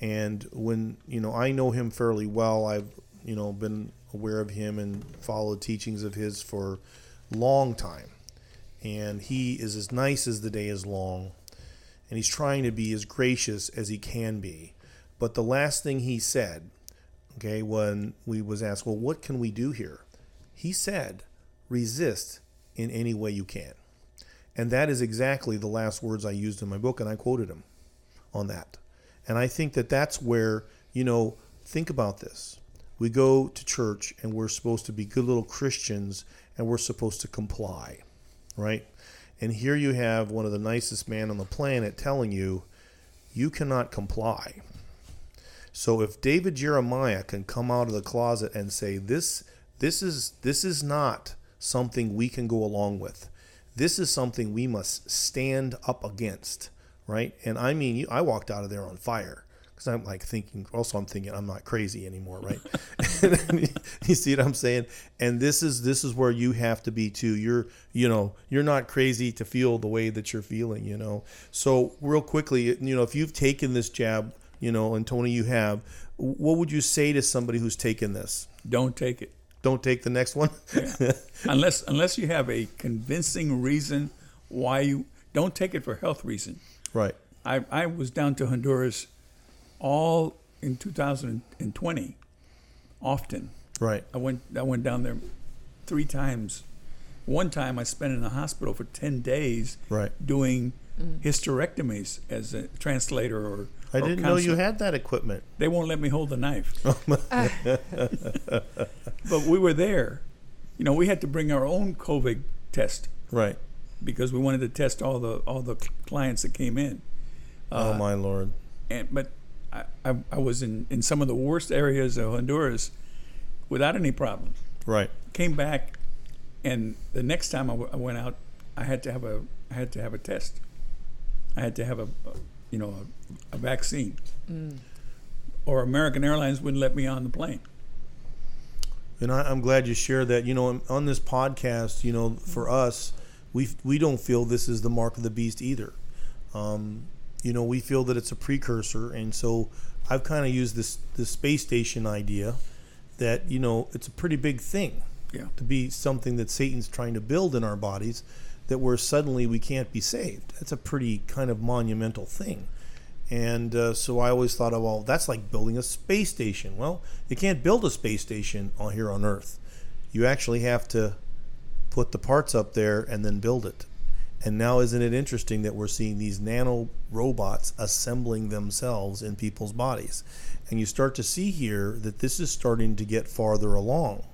and when you know I know him fairly well. I've you know been aware of him and followed teachings of his for a long time, and he is as nice as the day is long, and he's trying to be as gracious as he can be. But the last thing he said okay when we was asked well what can we do here? he said resist in any way you can. And that is exactly the last words i used in my book and i quoted him on that. And i think that that's where you know think about this we go to church and we're supposed to be good little christians and we're supposed to comply right and here you have one of the nicest men on the planet telling you you cannot comply so if David Jeremiah can come out of the closet and say this this is this is not something we can go along with. This is something we must stand up against, right? And I mean, I walked out of there on fire because I'm like thinking. Also, I'm thinking I'm not crazy anymore, right? [laughs] you see what I'm saying? And this is this is where you have to be too. You're you know you're not crazy to feel the way that you're feeling, you know. So real quickly, you know, if you've taken this jab you know, and Tony, you have. What would you say to somebody who's taken this? Don't take it. Don't take the next one. [laughs] unless unless you have a convincing reason why you don't take it for health reason. right. I, I was down to Honduras all in 2020 often. Right. I went I went down there three times. One time I spent in the hospital for 10 days Right. doing mm. hysterectomies as a translator or I or didn't know you had that equipment. They won't let me hold the knife. [laughs] Oh [laughs] but we were there. You know, we had to bring our own COVID test Right. because we wanted to test all the all the clients that came in. oh uh, my lord. And but I, I, I was in, in some of the worst areas of Honduras without any problems. Right. Came back, and the next time I, w- I went out, I had to have a I had to have a test. I had to have a, a you know a, a vaccine, or American Airlines wouldn't let me on the plane. And I, I'm glad you shared that. You know, on this podcast, you know, for us, we we don't feel this is the mark of the beast either. Um, you know, we feel that it's a precursor, and so I've kind of used this this space station idea that you know it's a pretty big thing Yeah. to be something that Satan's trying to build in our bodies that where suddenly we can't be saved. That's a pretty kind of monumental thing. And uh, so I always thought, of, well, that's like building a space station. Well, you can't build a space station on here on Earth. You actually have to put the parts up there and then build it. And now, isn't it interesting that we're seeing these nano robots assembling themselves in people's bodies? And you start to see here that this is starting to get farther along.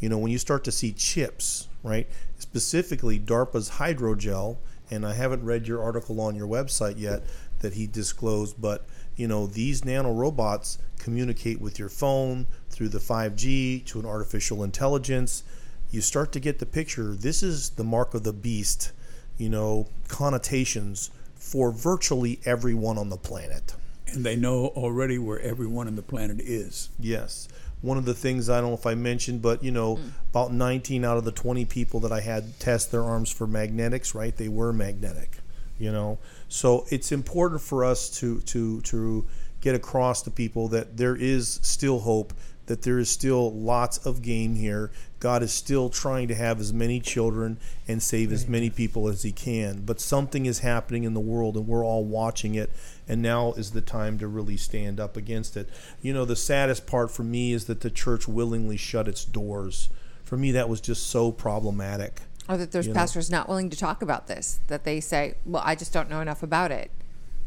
You know, when you start to see chips, right? Specifically, DARPA's hydrogel, and I haven't read your article on your website yet that he disclosed, but you know, these nano robots communicate with your phone through the 5G to an artificial intelligence. You start to get the picture. This is the mark of the beast, you know, connotations for virtually everyone on the planet. And they know already where everyone on the planet is. Yes. One of the things I don't know if I mentioned, but you know, mm. about 19 out of the 20 people that I had test their arms for magnetics, right? They were magnetic. You know, so it's important for us to to to get across to people that there is still hope, that there is still lots of game here. God is still trying to have as many children and save as many people as He can. But something is happening in the world, and we're all watching it. And now is the time to really stand up against it. You know, the saddest part for me is that the church willingly shut its doors. For me, that was just so problematic. Or that there's You know. pastors not willing to talk about this, that they say, well, I just don't know enough about it.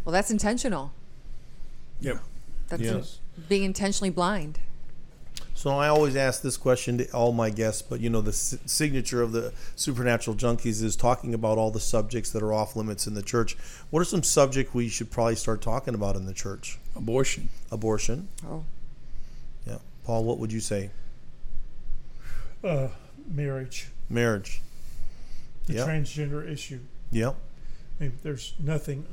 Well, that's intentional. Yep. That's Yes. being intentionally blind. So I always ask this question to all my guests, but you know the s- signature of the supernatural junkies is talking about all the subjects that are off limits in the church. What are some subjects we should probably start talking about in the church? Abortion. Abortion. Oh, Yeah. Paul, what would you say? Uh, marriage, Marriage. the Yep. transgender issue. Yep. I mean, there's nothing.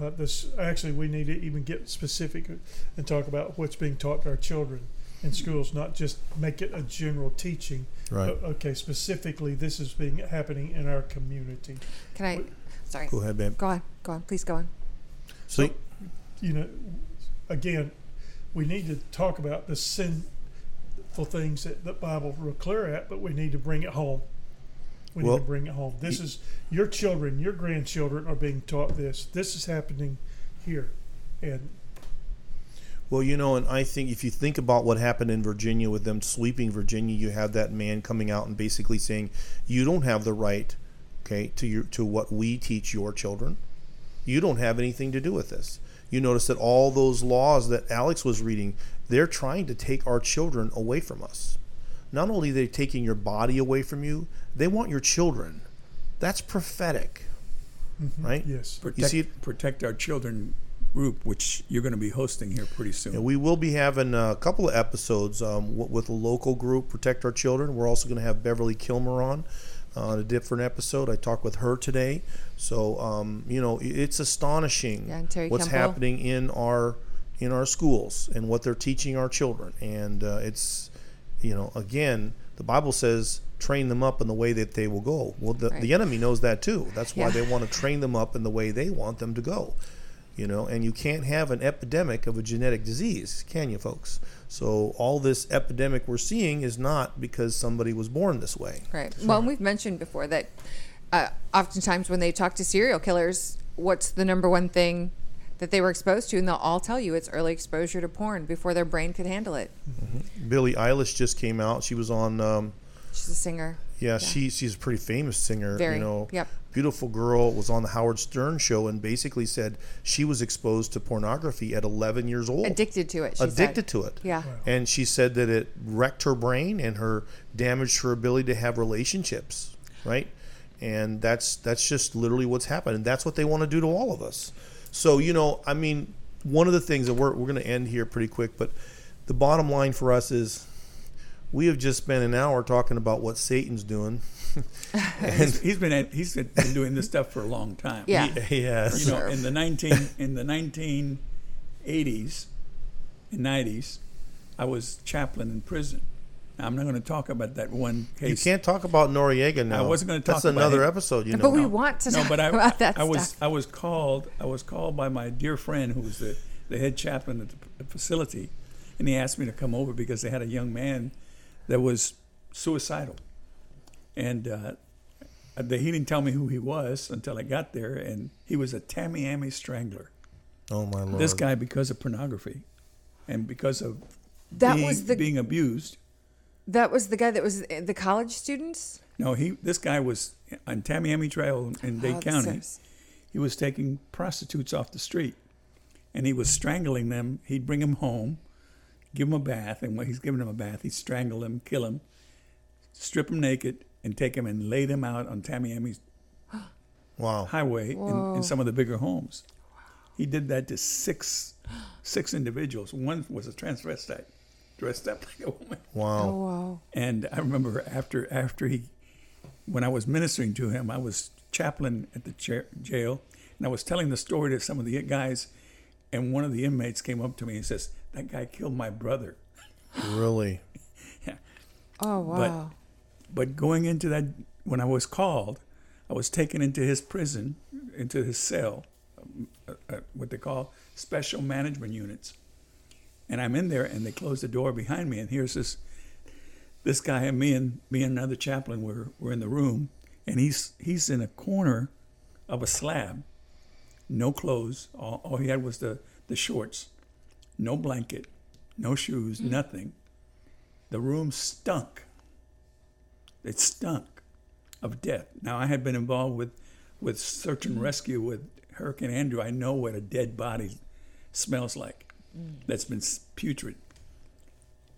Uh, this actually, we need to even get specific and talk about what's being taught to our children in schools, not just make it a general teaching. Right. But, okay, specifically, this is being happening in our community. can I? Sorry. Go ahead, babe. Go on. Go on. Please go on. So, You know, again, we need to talk about the sinful things that the Bible real clear at, but we need to bring it home. We Well, need to bring it home. This is your children, your grandchildren are being taught this. This is happening here, and Well, you know, and I think if you think about what happened in Virginia with them sweeping Virginia, you have that man coming out and basically saying, "You don't have the right, okay, to your to what we teach your children. You don't have anything to do with this." You notice that all those laws that Alex was reading, they're trying to take our children away from us. Not only are they taking your body away from you, they want your children. That's prophetic, mm-hmm. right? yes, Protect, see- protect our children group, which you're going to be hosting here pretty soon. Yeah, we will be having a couple of episodes um, with a local group, Protect Our Children. We're also going to have Beverly Kilmer on uh, a different episode. I talked with her today. So, um, you know, it's astonishing Yeah, what's Kemple. happening in our in our schools and what they're teaching our children. And uh, it's, you know, again, the Bible says train them up in the way that they will go. Well, the, Right. the enemy knows that too. That's why Yeah. they want to train them up in the way they want them to go you know and you can't have an epidemic of a genetic disease can you folks so all this epidemic we're seeing is not because somebody was born this way Right. Well, and we've mentioned before that uh, oftentimes when they talk to serial killers, what's the number one thing that they were exposed to? And they'll all tell you it's early exposure to porn before their brain could handle it. billie eilish just came out she was on um, She's a singer. yeah, she she's a pretty famous singer Very. you know Yep. beautiful girl was on the howard stern show and basically said she was exposed to pornography at 11 years old Addicted to it. She addicted said. to it Yeah. and she said that it wrecked her brain and her damaged her ability to have relationships right and that's that's just literally what's happened and that's what they want to do to all of us so you know i mean one of the things that we're, we're going to end here pretty quick but the bottom line for us is we have just spent an hour talking about what satan's doing [laughs] he's, he's been at, he's been doing this stuff for a long time. Yeah. yes You know, Sure. in the nineteen [laughs] in the nineteen eighties and nineties, I was chaplain in prison. Now, I'm not going to talk about that one you can't talk about noriega now I wasn't gonna that's talk about another him. episode you know But we want to no, talk but I, [laughs] about that I was. I was called I was called by my dear friend who was the, the head chaplain at the, the facility, and he asked me to come over because they had a young man that was suicidal, and uh, they, he didn't tell me who he was until I got there, and he was a Tamiami strangler. oh my lord This guy because of pornography, and because of That being, was the- being abused. that was the guy that was uh, the college students. No, he this guy was on Tamiami Trail in Dade Oh, County. so- he was taking prostitutes off the street and he was strangling them. He'd bring them home, give them a bath, and when he's giving them a bath, he'd strangle them, kill them, strip them naked, and take them and lay them out on Tamiami's [gasps] wow highway in, in some of the bigger homes. He did that to six [gasps] six individuals. One was a transvestite, dressed up [laughs] like a woman. wow Oh, wow. And I remember after after he, when I was ministering to him, I was chaplain at the chair, jail, and I was telling the story to some of the guys, and one of the inmates came up to me and says, "That guy killed my brother." Really? [laughs] Oh wow. But going into that, when I was called, I was taken into his prison, into his cell, uh, uh, what they call special management units. And I'm in there, and they close the door behind me, and here's this this guy and me and me and another chaplain were were in the room, and he's he's in a corner of a slab, no clothes. All, all he had was the the shorts, no blanket, no shoes, mm. nothing. The room stunk. It stunk of death. Now I had been involved with with search and mm. rescue with Hurricane Andrew. I know what a dead body smells like. Mm. That's been putrid.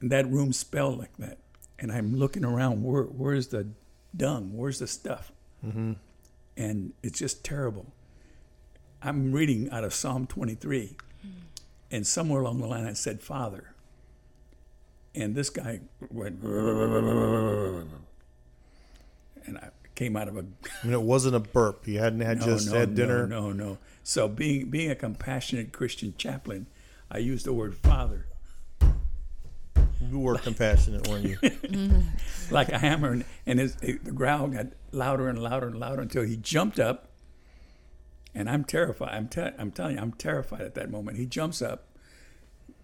And that room smelled like that. And I'm looking around. Where where's the dung? Where's the stuff? Mm-hmm. And it's just terrible. I'm reading out of Psalm 23, and somewhere along the line I said Father. And this guy went, and I came out of a I mean, it wasn't a burp. You hadn't had [laughs] just had dinner. no, no, no. So being being a compassionate Christian chaplain, I used the word father You were compassionate, weren't you? [laughs] like a hammer, and, and his, the growl got louder and louder and louder until he jumped up. And I'm terrified. I'm, te- I'm telling you, I'm terrified at that moment. He jumps up,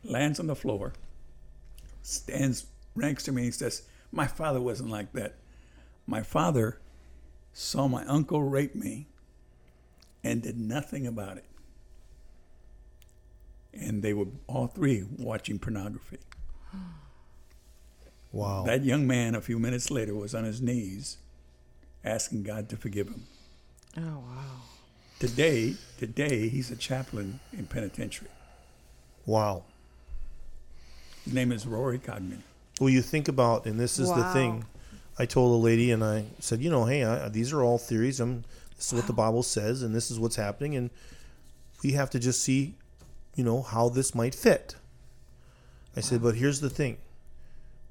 lands on the floor, stands ranks to me, and he says, "My father wasn't like that. My father saw my uncle rape me, and did nothing about it." And they were all three watching pornography. [gasps] Wow. That young man, a few minutes later, was on his knees asking God to forgive him. Oh wow. Today, today he's a chaplain in penitentiary. wow. His name is Rory Cogman. Well, you think about, and this is the thing. I told a lady, and I said, you know, hey, I, these are all theories. I'm, this is what the Bible says, and this is what's happening, and we have to just see, you know, how this might fit. I said, but here's the thing: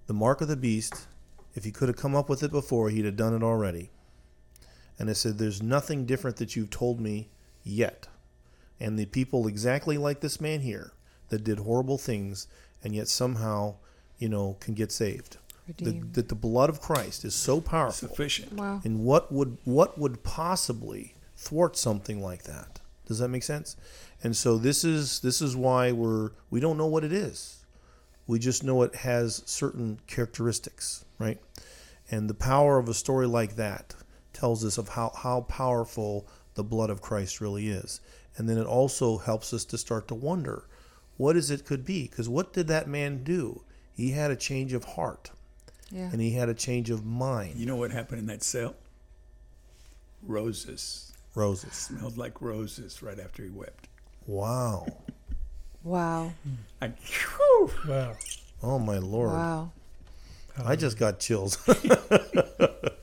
the mark of the beast. If he could have come up with it before, he'd have done it already. And I said, there's nothing different that you've told me yet. And the people exactly like this man here that did horrible things and yet somehow, you know, can get saved. The, that the blood of Christ is so powerful. Sufficient. Wow. And what would what would possibly thwart something like that? Does that make sense? And so this is this is why we're we don't know what it is. We just know it has certain characteristics, right? And the power of a story like that tells us of how, how powerful the blood of Christ really is. And then it also helps us to start to wonder what is it could be? Because what did that man do? He had a change of heart Yeah. and he had a change of mind. You know what happened in that cell? Roses. Roses. Smelled like roses right after he wept. Wow. Wow. I, whew. Wow. Oh my lord. Wow. I just got chills. [laughs] [laughs]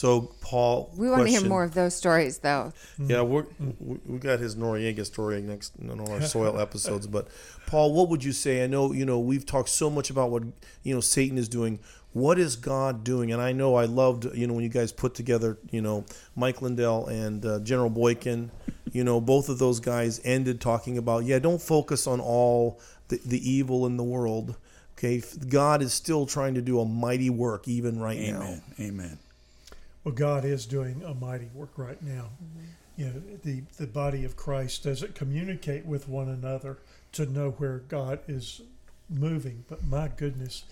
so Paul, We want to hear more of those stories, though. Yeah, we're, we we got his Noriega story next in all our [laughs] soil episodes. But Paul, what would you say? I know you know we've talked so much about what you know Satan is doing. What is God doing? And I know I loved you know when you guys put together you know Mike Lindell and uh, General Boykin. You know both of those guys ended talking about yeah don't focus on all the, the evil in the world. Okay, God is still trying to do a mighty work even right now. Amen. Amen. Well, God is doing a mighty work right now. You know, the, the body of Christ doesn't communicate with one another to know where God is moving. But my goodness,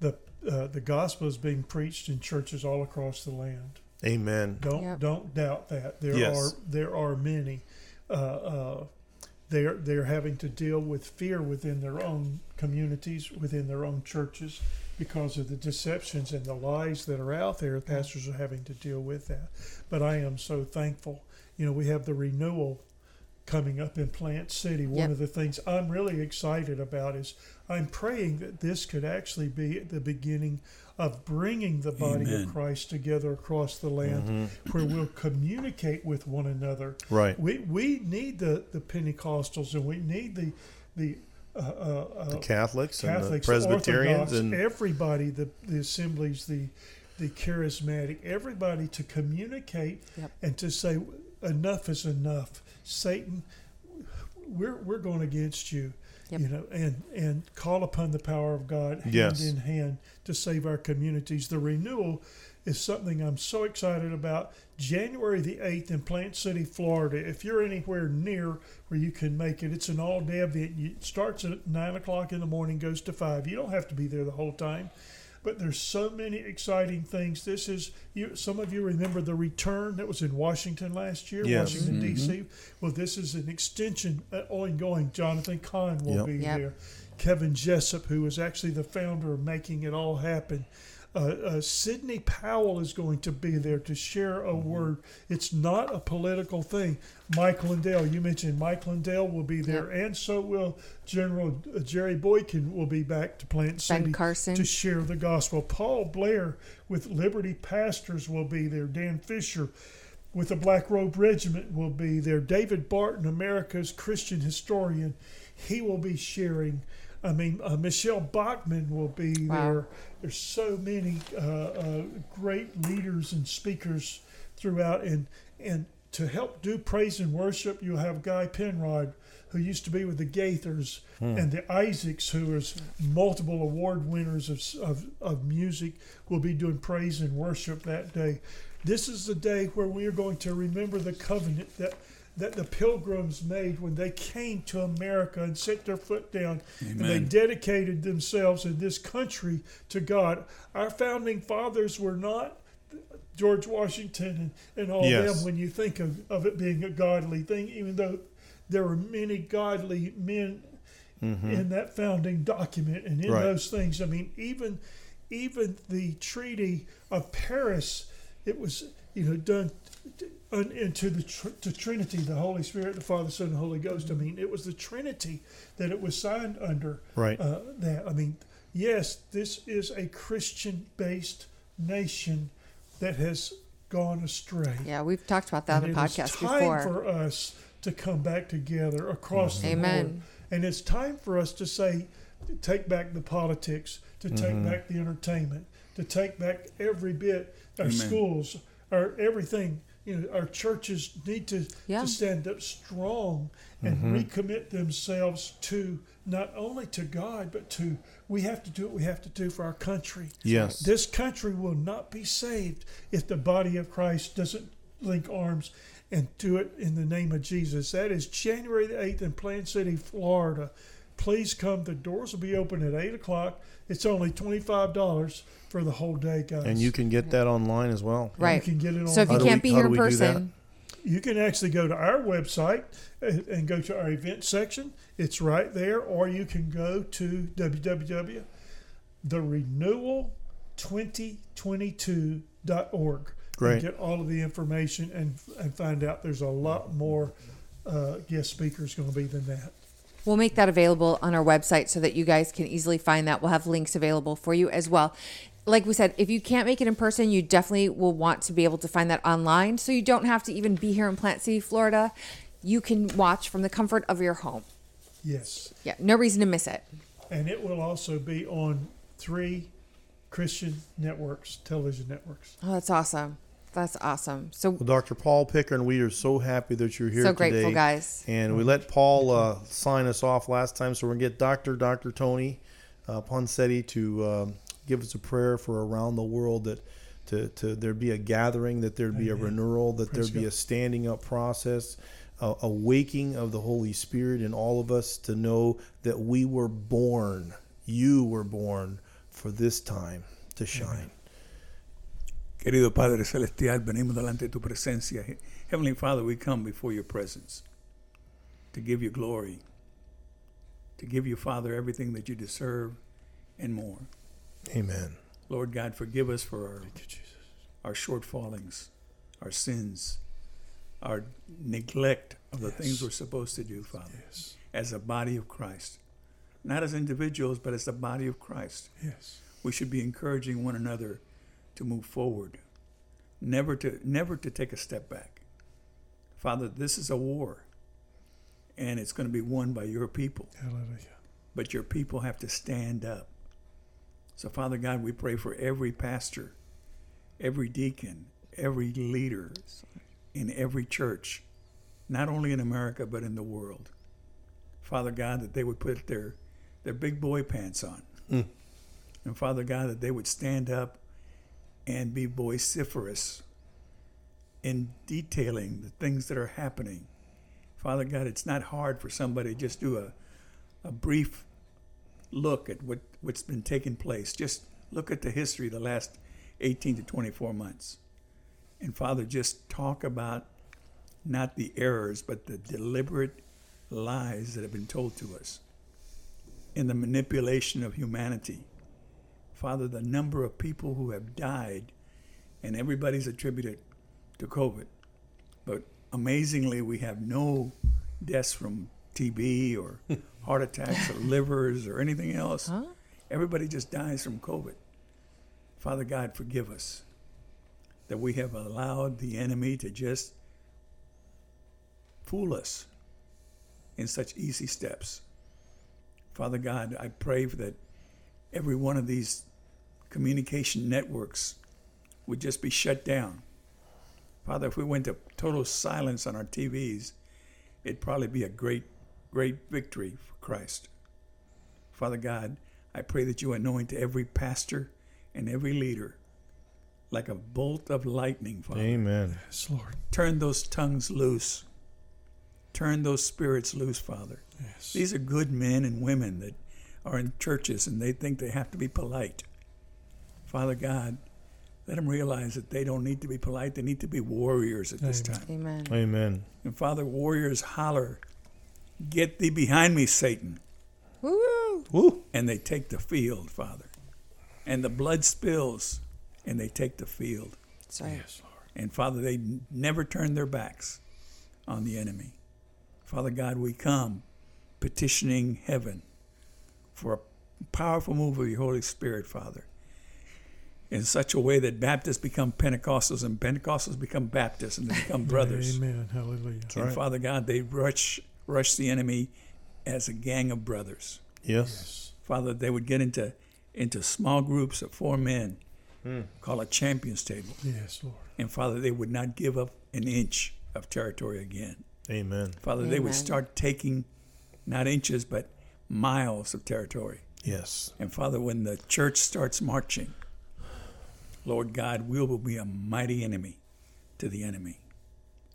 the uh, the gospel is being preached in churches all across the land. Amen. Don't Yep. don't doubt that. There Yes. are there are many. Uh, uh, they're they're having to deal with fear within their own communities, within their own churches, because of the deceptions and the lies that are out there. Pastors are having to deal with that. But I am so thankful. You know, we have the renewal coming up in Plant City. One Yep. of the things I'm really excited about is I'm praying that this could actually be the beginning of bringing the body Amen. of Christ together across the land where we'll communicate with one another. Right. We we need the, the Pentecostals and we need the the uh, uh, uh, The Catholics, and the Catholics, Presbyterians, Orthodox, and everybody, the the assemblies, the the charismatic, everybody to communicate Yep. and to say enough is enough. Satan, we're we're going against you, Yep. you know, and and call upon the power of God hand Yes. in hand to save our communities. The renewal is something I'm so excited about. January the 8th in Plant City, Florida. If you're anywhere near where you can make it, it's an all day event. It starts at 9 o'clock in the morning, goes to 5. You don't have to be there the whole time. But there's so many exciting things. This is you. Some of you remember the return that was in Washington last year, Yes. Washington D.C. Well, this is an extension, uh, ongoing. Jonathan Cahn will Yep. be Yep. there. Kevin Jessip, who was actually the founder of Making It All Happen. Uh, uh, Sidney Powell is going to be there to share a word. It's not a political thing. Mike Lindell, you mentioned Mike Lindell will be there, and so will General uh, Jerry Boykin will be back to Plant Ben City Carson. to share the gospel. Paul Blair with Liberty Pastors will be there. Dan Fisher with the Black Robe Regiment will be there. David Barton, America's Christian historian, he will be sharing. I mean, uh, Michele Bachmann will be Wow. there. There's so many uh, uh, great leaders and speakers throughout, and and to help do praise and worship, you'll have Guy Penrod, who used to be with the Gaithers, and the Isaacs, who is multiple award winners of, of, of music, will be doing praise and worship that day. This is the day where we are going to remember the covenant that that the pilgrims made when they came to America and set their foot down and they dedicated themselves in this country to God. Our founding fathers were not George Washington and, and all Yes. them when you think of, of it being a godly thing, even though there were many godly men mm-hmm. in that founding document and in Right. those things. I mean, even even the Treaty of Paris, it was you know done t- un- into the tr- to Trinity, the Holy Spirit, the Father, Son, and Holy Ghost. I mean, it was the Trinity that it was signed under. Right. Uh, that I mean, yes, this is a Christian-based nation that has gone astray. Yeah, we've talked about that on And the it is podcast time before. for us to come back together across the Amen. board. And it's time for us to say, to take back the politics, to take back the entertainment, to take back every bit. Our Amen. schools, our everything. You know, our churches need to, Yeah. to stand up strong and mm-hmm. recommit themselves to not only to God, but to we have to do what we have to do for our country. Yes. This country will not be saved if the body of Christ doesn't link arms and do it in the name of Jesus. That is January the 8th in Plant City, Florida. Please come. The doors will be open at 8 o'clock. It's only $25 for the whole day, guys. And you can get that online as well. right. You can get it so if you How can't we- be here in we do that? person, You can actually go to our website and and go to our event section. It's right there. Or you can go to www.therenewal2022.org Great. and get all of the information and, and find out there's a lot more uh, guest speakers going to be than that. We'll make that available on our website so that you guys can easily find that. We'll have links available for you as well. Like we said, if you can't make it in person, you definitely will want to be able to find that online. So you don't have to even be here in Plant City, Florida. You can watch from the comfort of your home. Yes. Yeah, no reason to miss it. And it will also be on three Christian networks, television networks. Oh, that's awesome. That's awesome. So Well, Dr. Paul Pickern, and we are so happy that you're here So today. grateful, guys. And we let Paul uh, sign us off last time, so we're going to get Dr. Dr. Tony uh, Ponceti to um, give us a prayer for around the world that to, to there be a gathering, that there'd be a renewal, that Praise there'd be a standing up process, a, a waking of the Holy Spirit in all of us to know that we were born, you were born for this time to shine. Querido Padre Celestial, venimos delante de tu presencia. Heavenly Father, we come before your presence to give you glory, to give you, Father, everything that you deserve and more. Amen. Lord God, forgive us for our, our shortfallings, our sins, our neglect of the things we're supposed to do, Father, as a body of Christ. Not as individuals, but as the body of Christ. Yes. We should be encouraging one another to move forward, never to never to take a step back. Father, this is a war, and it's going to be won by your people. Hallelujah. But your people have to stand up. So, Father God, we pray for every pastor, every deacon, every leader in every church, not only in America, but in the world. Father God, that they would put their their big boy pants on. Hmm. And Father God, that they would stand up and be vociferous in detailing the things that are happening. Father God, it's not hard for somebody to just do a, a brief look at what, what's been taking place. Just look at the history of the last 18 to 24 months. And Father, just talk about not the errors, but the deliberate lies that have been told to us in the manipulation of humanity. Father, the number of people who have died, and everybody's attributed to COVID. But amazingly, we have no deaths from TB or [laughs] heart attacks or livers or anything else. Everybody just dies from COVID. Father God, forgive us that we have allowed the enemy to just fool us in such easy steps. Father God, I pray that every one of these communication networks would just be shut down. Father, if we went to total silence on our TVs, it'd probably be a great, great victory for Christ. Father God, I pray that you anoint every pastor and every leader like a bolt of lightning, Father. Amen. Yes, Lord. Turn those tongues loose. Turn those spirits loose, Father. Yes. These are good men and women that are in churches and they think they have to be polite. Father God, let them realize that they don't need to be polite. They need to be warriors at this Amen. time. Amen. Amen. And Father, warriors holler, Get thee behind me, Satan. Woo! Woo. And they take the field, Father. And the blood spills and they take the field. That's right. Yes, Lord. And Father, they never turn their backs on the enemy. Father God, we come petitioning heaven for a powerful move of your Holy Spirit, Father, in such a way that Baptists become Pentecostals and Pentecostals become Baptists and they become brothers. [laughs] Amen. Hallelujah. And right. Father God, they rush rush the enemy as a gang of brothers. Yes. Father, they would get into into small groups of four men, hmm. call a champions table. Yes, Lord. And Father, they would not give up an inch of territory again. Amen. Father, they would start taking not inches, but miles of territory. Yes. And Father, when the church starts marching, Lord God, we will be a mighty enemy to the enemy.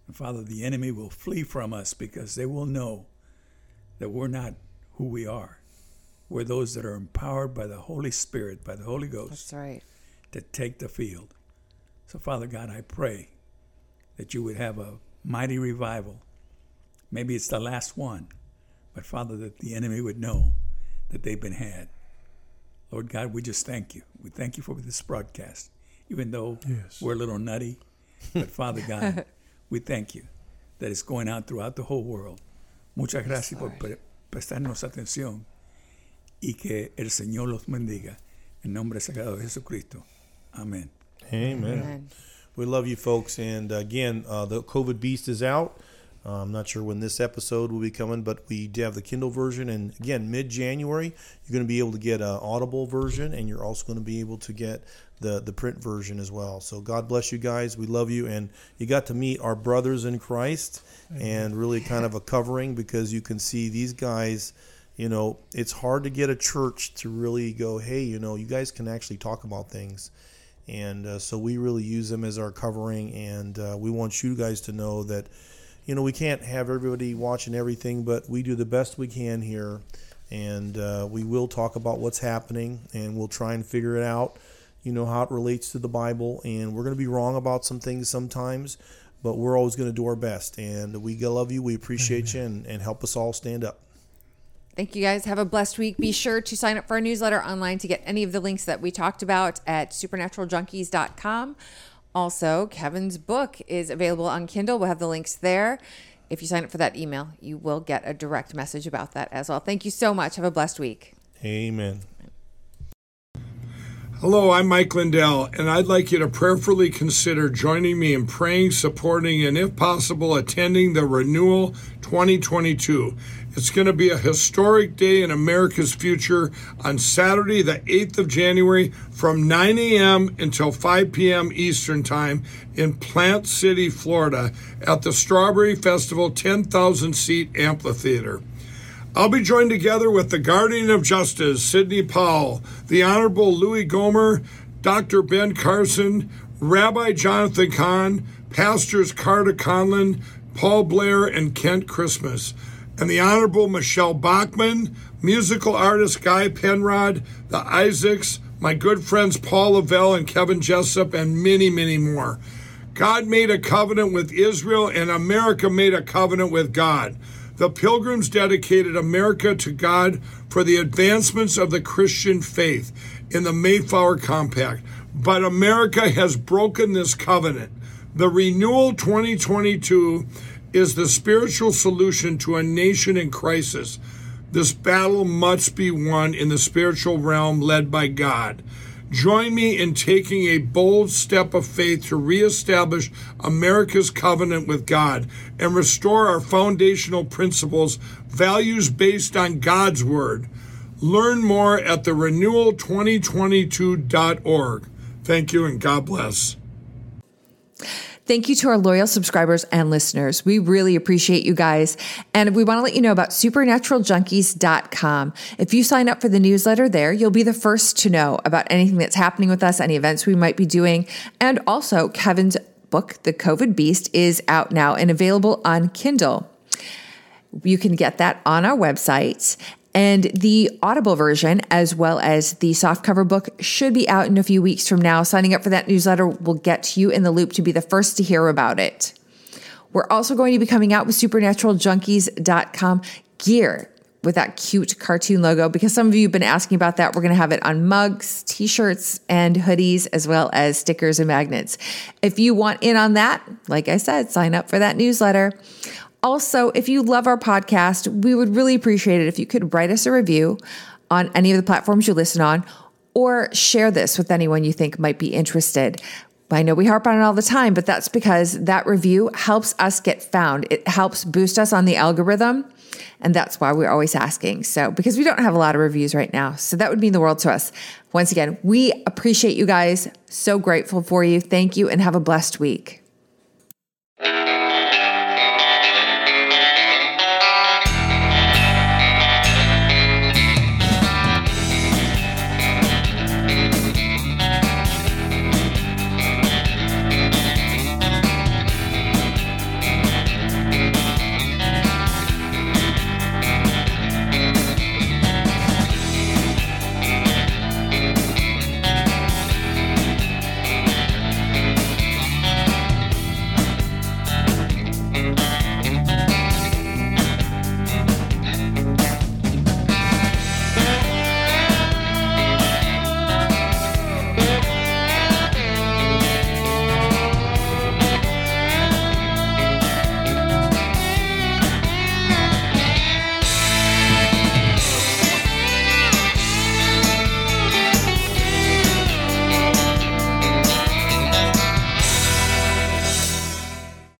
And Father, the enemy will flee from us because they will know that we're not who we are. We're those that are empowered by the Holy Spirit, by the Holy Ghost That's right. to take the field. So, Father God, I pray that you would have a mighty revival. Maybe it's the last one, but Father, that the enemy would know that they've been had. Lord God, we just thank you. We thank you for this broadcast, even though Yes. we're a little nutty. But Father [laughs] God, we thank you that it's going out throughout the whole world. Muchas gracias por pre- prestarnos atención y que el Señor los bendiga. En nombre sagrado de Jesucristo. Amén. Amen. Amen. We love you, folks. And again, uh, the COVID Beast is out. Uh, I'm not sure when this episode will be coming, but we do have the Kindle version. And again, mid January, you're going to be able to get an Audible version, and you're also going to be able to get the, the print version as well. So God bless you guys. We love you. And you got to meet our brothers in Christ and really kind of a covering because you can see these guys. You know, it's hard to get a church to really go, hey, you know, you guys can actually talk about things and uh, so we really use them as our covering and uh, we want you guys to know that you know we can't have everybody watching everything but we do the best we can here and uh, we will talk about what's happening and we'll try and figure it out you know how it relates to the bible and we're going to be wrong about some things sometimes but we're always going to do our best and we love you we appreciate you and, and help us all stand up Thank you guys. Have a blessed week. Be sure to sign up for our newsletter online to get any of the links that we talked about at supernaturaljunkies.com. Also, Kevin's book is available on Kindle. We'll have the links there. If you sign up for that email, you will get a direct message about that as well. Thank you so much. Have a blessed week. amen Hello, I'm Mike Lindell, and I'd like you to prayerfully consider joining me in praying, supporting, and if possible, attending the Renewal 2022. It's going to be a historic day in America's future on Saturday, the 8th of January, from 9 a.m. until 5 p.m. Eastern Time in Plant City, Florida, at the Strawberry Festival 10,000 seat amphitheater. I'll be joined together with the Guardian of Justice, Sidney Powell, the Honorable Louis Gohmert, Dr. Ben Carson, Rabbi Jonathan Cahn, Pastors Carter Conlon, Paul Blair, and Kent Christmas, and the Honorable Michele Bachmann, musical artist Guy Penrod, the Isaacs, my good friends Paul Lavelle and Kevin Jessip, and many, many more. God made a covenant with Israel, and America made a covenant with God. The Pilgrims dedicated America to God for the advancements of the Christian faith in the Mayflower Compact. But America has broken this covenant. The Renewal 2022 is the spiritual solution to a nation in crisis. This battle must be won in the spiritual realm led by God. Join me in taking a bold step of faith to reestablish America's covenant with God and restore our foundational principles, values based on God's Word. Learn more at the renewal2022.org. Thank you and God bless. Thank you to our loyal subscribers and listeners. We really appreciate you guys. And we want to let you know about supernaturaljunkies.com. If you sign up for the newsletter there, you'll be the first to know about anything that's happening with us, any events we might be doing. And also, Kevin's book, The COVID Beast, is out now and available on Kindle. You can get that on our website. And the Audible version, as well as the softcover book, should be out in a few weeks from now. Signing up for that newsletter will get you in the loop to be the first to hear about it. We're also going to be coming out with supernaturaljunkies.com gear with that cute cartoon logo because some of you have been asking about that. We're going to have it on mugs, t shirts, and hoodies, as well as stickers and magnets. If you want in on that, like I said, sign up for that newsletter. Also, if you love our podcast, we would really appreciate it if you could write us a review on any of the platforms you listen on or share this with anyone you think might be interested. I know we harp on it all the time, but that's because that review helps us get found. It helps boost us on the algorithm. And that's why we're always asking. So, because we don't have a lot of reviews right now. So, that would mean the world to us. Once again, we appreciate you guys. So grateful for you. Thank you and have a blessed week.